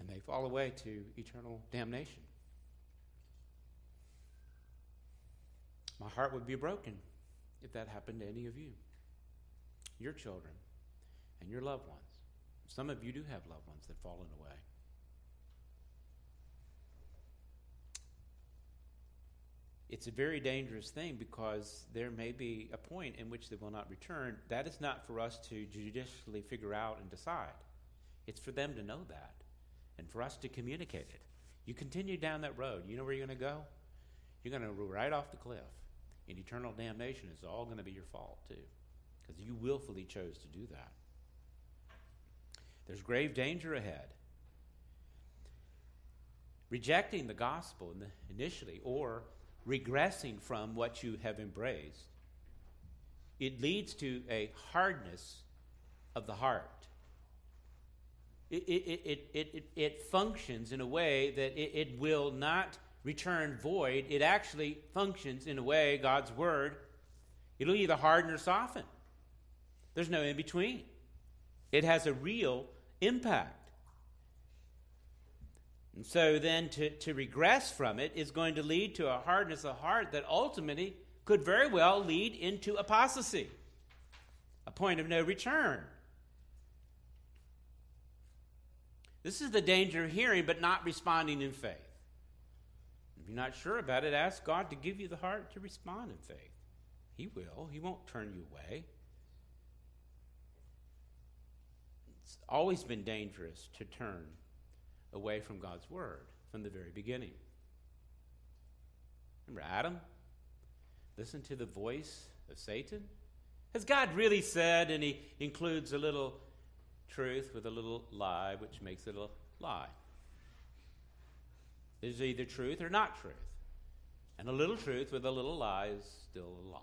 And they fall away to eternal damnation. My heart would be broken if that happened to any of you, your children, and your loved ones. Some of you do have loved ones that have fallen away. It's a very dangerous thing because there may be a point in which they will not return. That is not for us to judicially figure out and decide. It's for them to know that and for us to communicate it. You continue down that road, you know where you're going to go? You're going to go right off the cliff. And eternal damnation is all going to be your fault, too, because you willfully chose to do that. There's grave danger ahead. Rejecting the gospel initially or regressing from what you have embraced, it leads to a hardness of the heart. It, it, it, it, it, functions in a way that it, it will not return void. It actually functions in a way, God's word, it'll either harden or soften. There's no in between. It has a real impact. And so then to, to regress from it is going to lead to a hardness of heart that ultimately could very well lead into apostasy, a point of no return. This is the danger of hearing but not responding in faith. You're not sure about it, ask God to give you the heart to respond in faith. He will, He won't turn you away. It's always been dangerous to turn away from God's word from the very beginning. Remember Adam? Listen to the voice of Satan? Has God really said, and he includes a little truth with a little lie, which makes it a lie? Is either truth or not truth. And a little truth with a little lie is still a lie.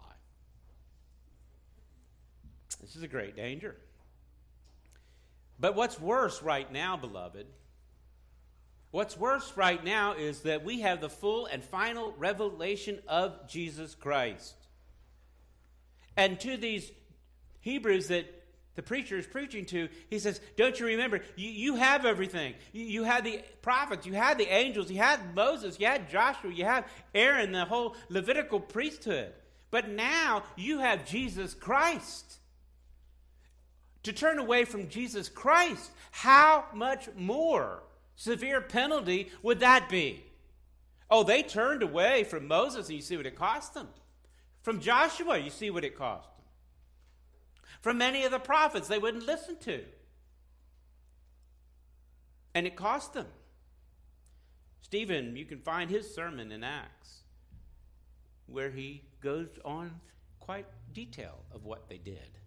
This is a great danger. But what's worse right now, beloved, what's worse right now is that we have the full and final revelation of Jesus Christ. And to these Hebrews that the preacher is preaching to, he says, Don't you remember? You, you have everything. You, you had the prophets, you had the angels, you had Moses, you had Joshua, you had Aaron, the whole Levitical priesthood. But now you have Jesus Christ to turn away from Jesus Christ, how much more severe penalty would that be? Oh, they turned away from Moses, and you see what it cost them. From Joshua, you see what it cost. From many of the prophets, they wouldn't listen to. And it cost them. Stephen, you can find his sermon in Acts, where he goes on quite detail of what they did.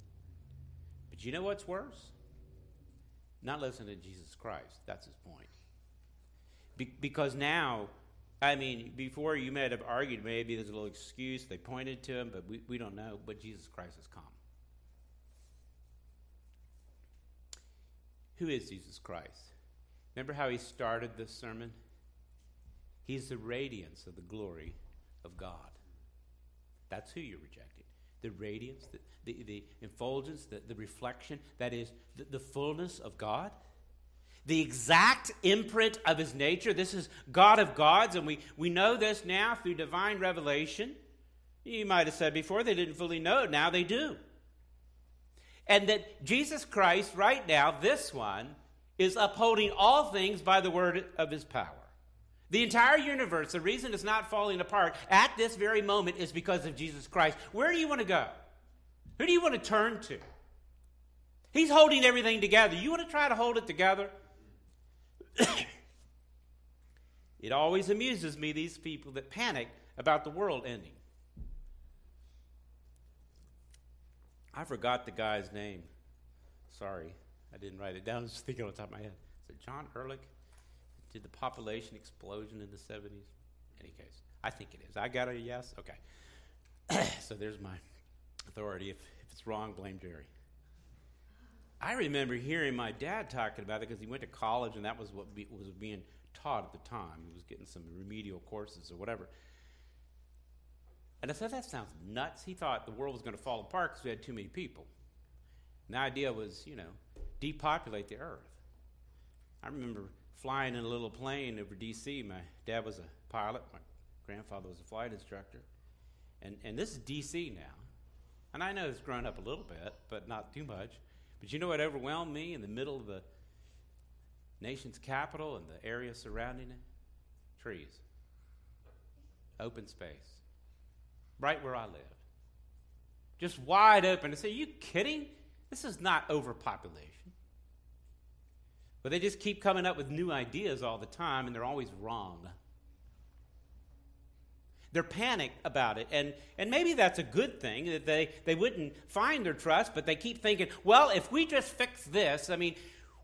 But you know what's worse? Not listening to Jesus Christ. That's his point. Be- because now, I mean, before you might have argued, maybe there's a little excuse. They pointed to him, but we, we don't know. But Jesus Christ has come. Who is Jesus Christ? Remember how he started this sermon? He's the radiance of the glory of God. That's who you're rejecting. The radiance, the, the, the effulgence, the, the reflection, that is the, the fullness of God. The exact imprint of his nature. This is God of gods, and we, we know this now through divine revelation. You might have said before they didn't fully know it, now they do. And that Jesus Christ, right now, this one, is upholding all things by the word of his power. The entire universe, the reason it's not falling apart at this very moment is because of Jesus Christ. Where do you want to go? Who do you want to turn to? He's holding everything together. You want to try to hold it together? it always amuses me, these people that panic about the world ending. I forgot the guy's name. Sorry, I didn't write it down. I was just thinking on the top of my head. Is it John Ehrlich? Did the population explosion in the 70s? Any case, I think it is. I got a yes? Okay. so there's my authority. If, if it's wrong, blame Jerry. I remember hearing my dad talking about it because he went to college and that was what be, was being taught at the time. He was getting some remedial courses or whatever. And I said, that sounds nuts. He thought the world was going to fall apart because we had too many people. And the idea was, you know, depopulate the earth. I remember flying in a little plane over D.C. My dad was a pilot, my grandfather was a flight instructor. And, and this is D.C. now. And I know it's grown up a little bit, but not too much. But you know what overwhelmed me in the middle of the nation's capital and the area surrounding it? Trees, open space, right where I live. Just wide open. I say, Are you kidding? This is not overpopulation. But they just keep coming up with new ideas all the time, and they're always wrong. They're panicked about it. And, and maybe that's a good thing that they, they wouldn't find their trust, but they keep thinking, well, if we just fix this, I mean,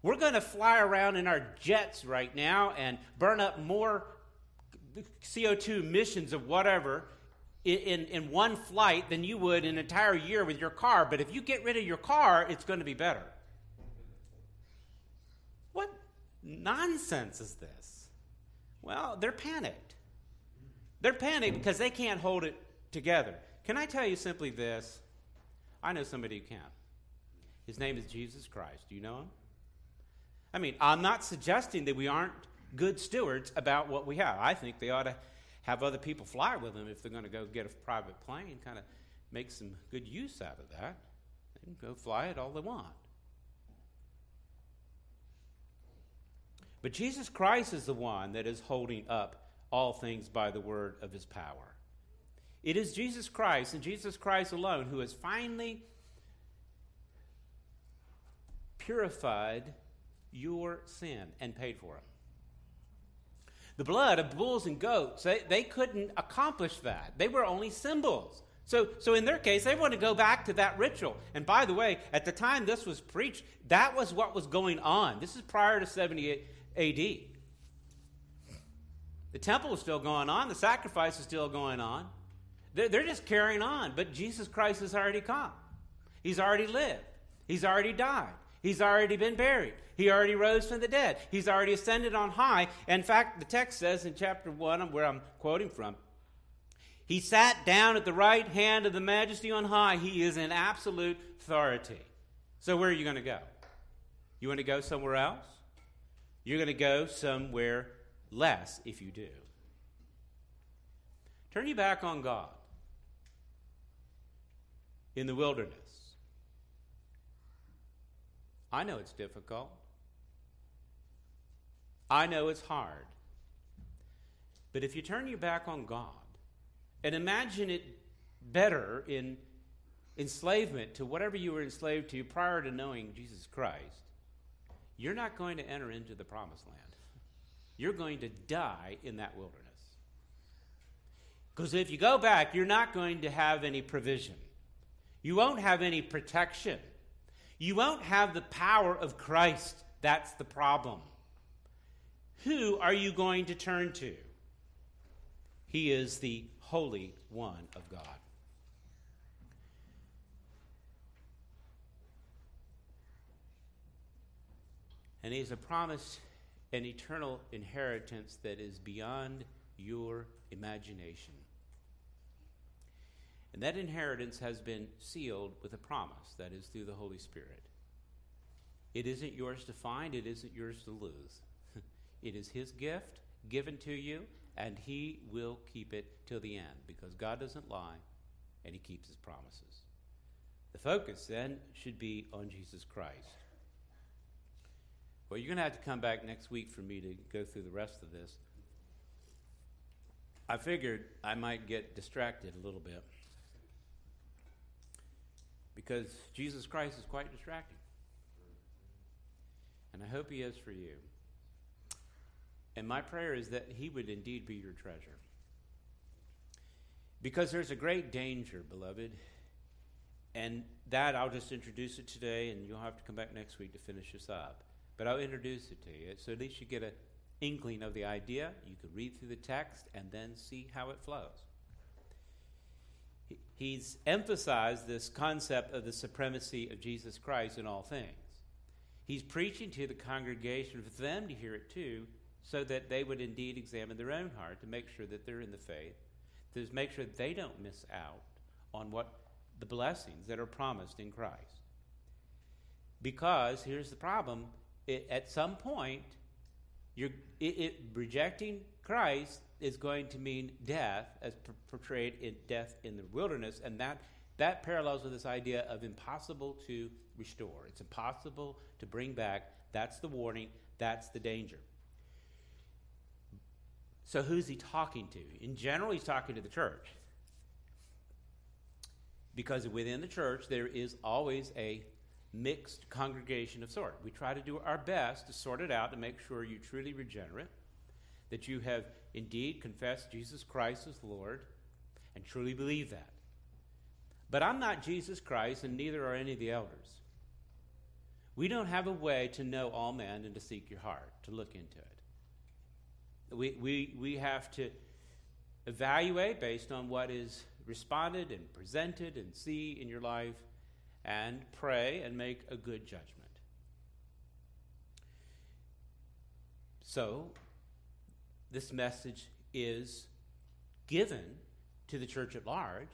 we're going to fly around in our jets right now and burn up more CO2 emissions of whatever in, in one flight than you would an entire year with your car. But if you get rid of your car, it's going to be better. What nonsense is this? Well, they're panicked. They're panicked because they can't hold it together. Can I tell you simply this? I know somebody who can. His name is Jesus Christ. Do you know him? I mean, I'm not suggesting that we aren't good stewards about what we have. I think they ought to have other people fly with them if they're going to go get a private plane, kind of make some good use out of that. They can go fly it all they want. But Jesus Christ is the one that is holding up all things by the word of his power. It is Jesus Christ and Jesus Christ alone who has finally purified your sin and paid for it. The blood of bulls and goats, they, they couldn't accomplish that. They were only symbols. So, so in their case, they want to go back to that ritual. And by the way, at the time this was preached, that was what was going on. This is prior to 70 AD. The temple is still going on, the sacrifice is still going on. They're, they're just carrying on. But Jesus Christ has already come, He's already lived, He's already died. He's already been buried. He already rose from the dead. He's already ascended on high. In fact, the text says in chapter 1, where I'm quoting from, He sat down at the right hand of the majesty on high. He is in absolute authority. So, where are you going to go? You want to go somewhere else? You're going to go somewhere less if you do. Turn your back on God in the wilderness. I know it's difficult. I know it's hard. But if you turn your back on God and imagine it better in enslavement to whatever you were enslaved to prior to knowing Jesus Christ, you're not going to enter into the promised land you're going to die in that wilderness. Because if you go back, you're not going to have any provision. You won't have any protection. You won't have the power of Christ. That's the problem. Who are you going to turn to? He is the Holy One of God. And He He's a promise an eternal inheritance that is beyond your imagination. And that inheritance has been sealed with a promise that is through the Holy Spirit. It isn't yours to find, it isn't yours to lose. it is His gift given to you, and He will keep it till the end because God doesn't lie and He keeps His promises. The focus then should be on Jesus Christ. Well, you're going to have to come back next week for me to go through the rest of this. I figured I might get distracted a little bit because Jesus Christ is quite distracting. And I hope He is for you. And my prayer is that He would indeed be your treasure. Because there's a great danger, beloved. And that I'll just introduce it today, and you'll have to come back next week to finish this up. But I'll introduce it to you. So at least you get an inkling of the idea. You can read through the text and then see how it flows. He's emphasized this concept of the supremacy of Jesus Christ in all things. He's preaching to the congregation for them to hear it too, so that they would indeed examine their own heart to make sure that they're in the faith, to make sure they don't miss out on what the blessings that are promised in Christ. Because here's the problem: it, at some point, you're it, it, rejecting Christ is going to mean death, as portrayed in death in the wilderness, and that that parallels with this idea of impossible to restore. It's impossible to bring back. That's the warning. That's the danger. So, who's he talking to? In general, he's talking to the church. Because within the church, there is always a mixed congregation of sort. We try to do our best to sort it out to make sure you're truly regenerate, that you have indeed confessed Jesus Christ as Lord, and truly believe that. But I'm not Jesus Christ, and neither are any of the elders. We don't have a way to know all men and to seek your heart, to look into it. We, we, we have to evaluate based on what is responded and presented and see in your life and pray and make a good judgment. So, this message is given to the church at large,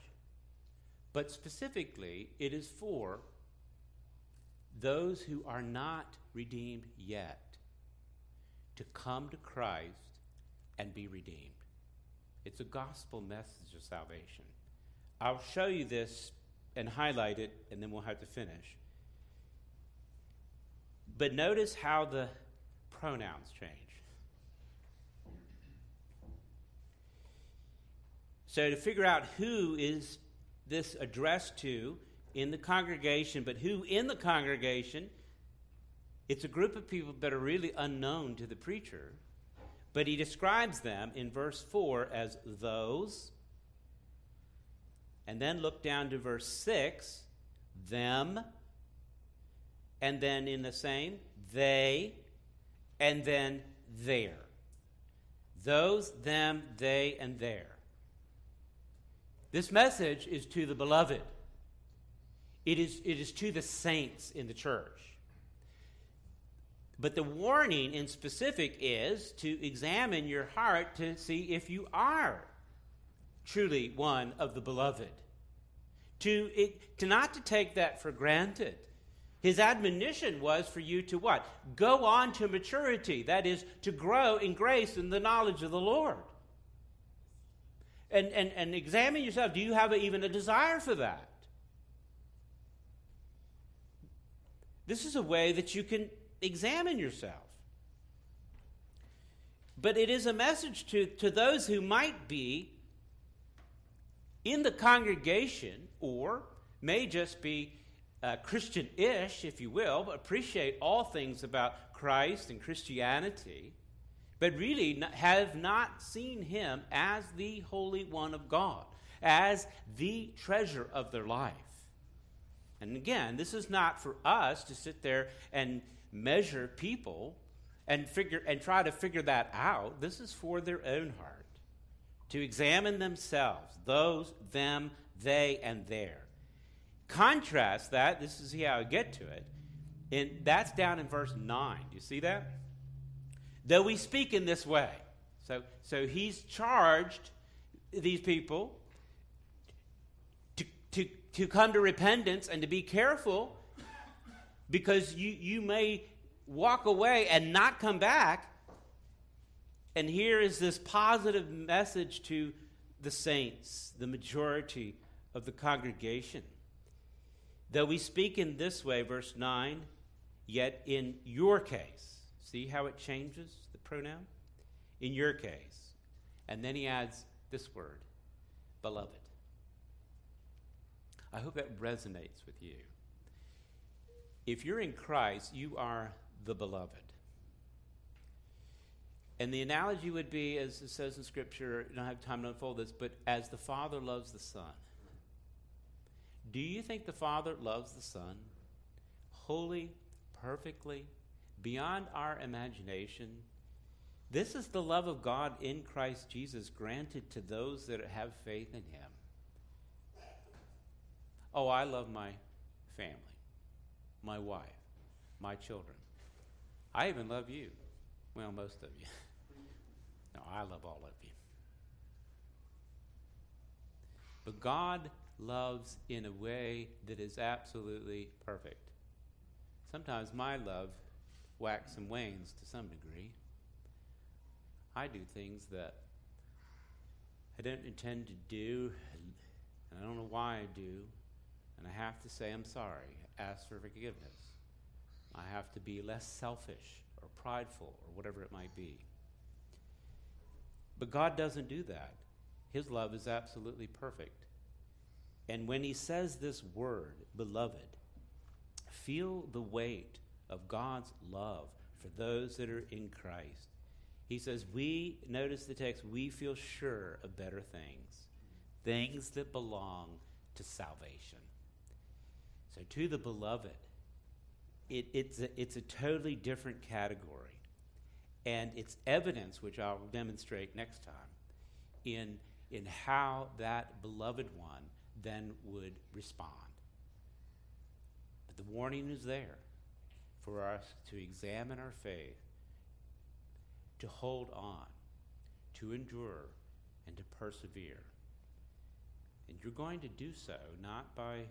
but specifically, it is for those who are not redeemed yet to come to Christ and be redeemed. It's a gospel message of salvation. I'll show you this and highlight it, and then we'll have to finish. But notice how the pronouns change. So, to figure out who is this addressed to in the congregation, but who in the congregation, it's a group of people that are really unknown to the preacher. But he describes them in verse 4 as those. And then look down to verse 6 them. And then in the same, they. And then there. Those, them, they, and there. This message is to the beloved. It is, it is to the saints in the church. But the warning in specific is to examine your heart to see if you are truly one of the beloved. To, it, to not to take that for granted. His admonition was for you to what? Go on to maturity. That is, to grow in grace and the knowledge of the Lord. And, and, and examine yourself. Do you have a, even a desire for that? This is a way that you can examine yourself. But it is a message to, to those who might be in the congregation or may just be uh, Christian ish, if you will, but appreciate all things about Christ and Christianity, but really have not seen him as the Holy One of God, as the treasure of their life. And again, this is not for us to sit there and measure people and figure and try to figure that out. This is for their own heart. To examine themselves, those, them, they, and their. Contrast that, this is how I get to it. And that's down in verse 9. Do you see that? Though we speak in this way. So, so he's charged these people to, to, to come to repentance and to be careful because you, you may walk away and not come back. And here is this positive message to the saints, the majority of the congregation. Though we speak in this way, verse 9, yet in your case, see how it changes the pronoun? In your case. And then he adds this word, beloved. I hope that resonates with you. If you're in Christ, you are the beloved. And the analogy would be, as it says in Scripture, I don't have time to unfold this, but as the Father loves the Son. Do you think the Father loves the Son wholly, perfectly, beyond our imagination? This is the love of God in Christ Jesus granted to those that have faith in Him. Oh, I love my family, my wife, my children. I even love you. Well, most of you. No, I love all of you. But God loves in a way that is absolutely perfect. Sometimes my love waxes and wanes to some degree. I do things that I don't intend to do, and I don't know why I do, and I have to say I'm sorry, ask for forgiveness. I have to be less selfish or prideful or whatever it might be. But God doesn't do that. His love is absolutely perfect. And when He says this word, beloved, feel the weight of God's love for those that are in Christ. He says, We, notice the text, we feel sure of better things, things that belong to salvation. So, to the beloved, it, it's, a, it's a totally different category. And it's evidence, which I'll demonstrate next time, in, in how that beloved one then would respond. But the warning is there for us to examine our faith, to hold on, to endure, and to persevere. And you're going to do so not by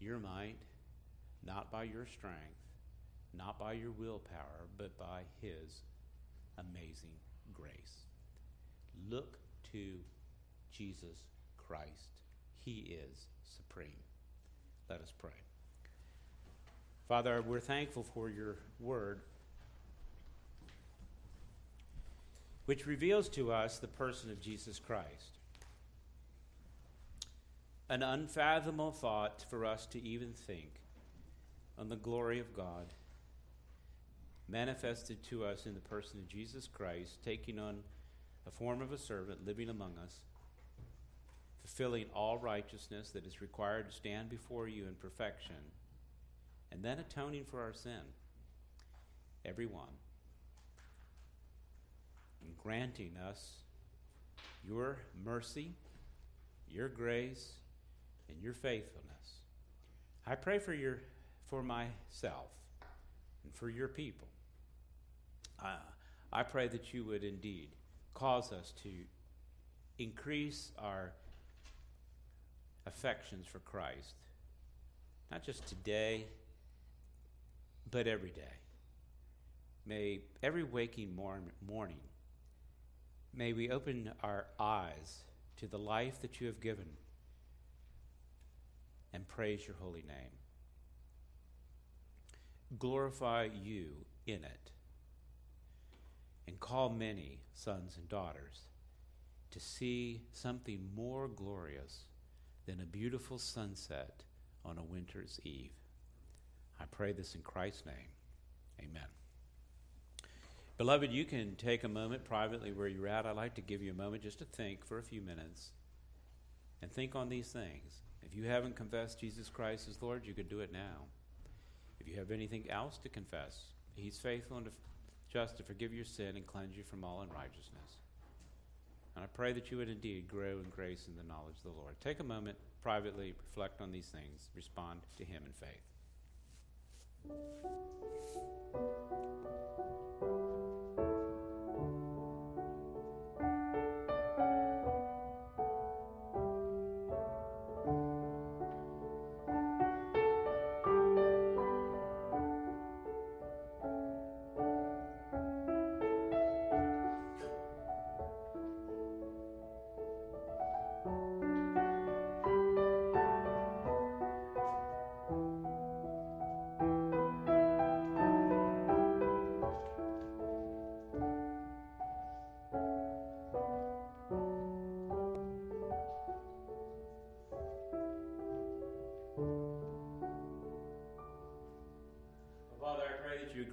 your might, not by your strength, not by your willpower, but by His amazing grace. Look to Jesus Christ. He is supreme. Let us pray. Father, we're thankful for your word, which reveals to us the person of Jesus Christ. An unfathomable thought for us to even think on the glory of God manifested to us in the person of Jesus Christ, taking on a form of a servant, living among us, fulfilling all righteousness that is required to stand before you in perfection, and then atoning for our sin, every one, and granting us your mercy, your grace, and your faithfulness. I pray for your for myself and for your people uh, I pray that you would indeed cause us to increase our affections for Christ, not just today, but every day. May every waking morning, may we open our eyes to the life that you have given and praise your holy name. Glorify you in it and call many sons and daughters to see something more glorious than a beautiful sunset on a winter's eve. I pray this in Christ's name. Amen. Beloved, you can take a moment privately where you're at. I'd like to give you a moment just to think for a few minutes and think on these things. If you haven't confessed Jesus Christ as Lord, you could do it now. If you have anything else to confess, He's faithful and just to forgive your sin and cleanse you from all unrighteousness. And I pray that you would indeed grow in grace and the knowledge of the Lord. Take a moment privately, reflect on these things, respond to Him in faith. Thank you.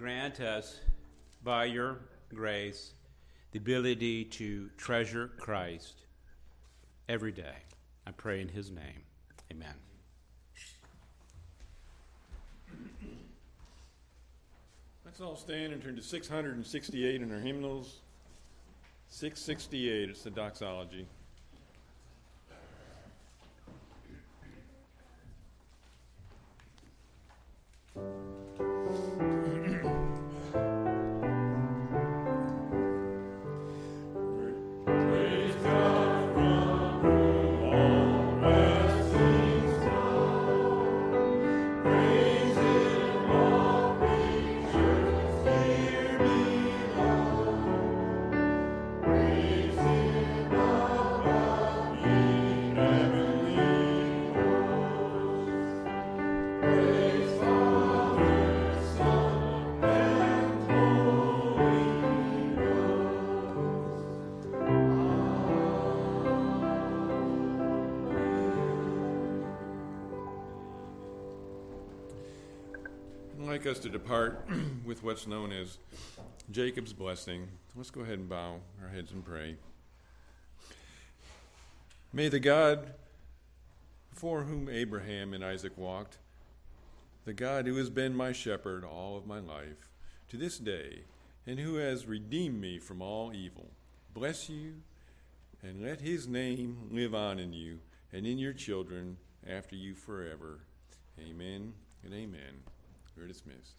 Grant us, by your grace, the ability to treasure Christ every day. I pray in his name. Amen. Let's all stand and turn to 668 in our hymnals. 668, it's the doxology. To depart with what's known as Jacob's blessing. Let's go ahead and bow our heads and pray. May the God for whom Abraham and Isaac walked, the God who has been my shepherd all of my life, to this day, and who has redeemed me from all evil, bless you, and let his name live on in you and in your children after you forever. Amen and amen. We're dismissed.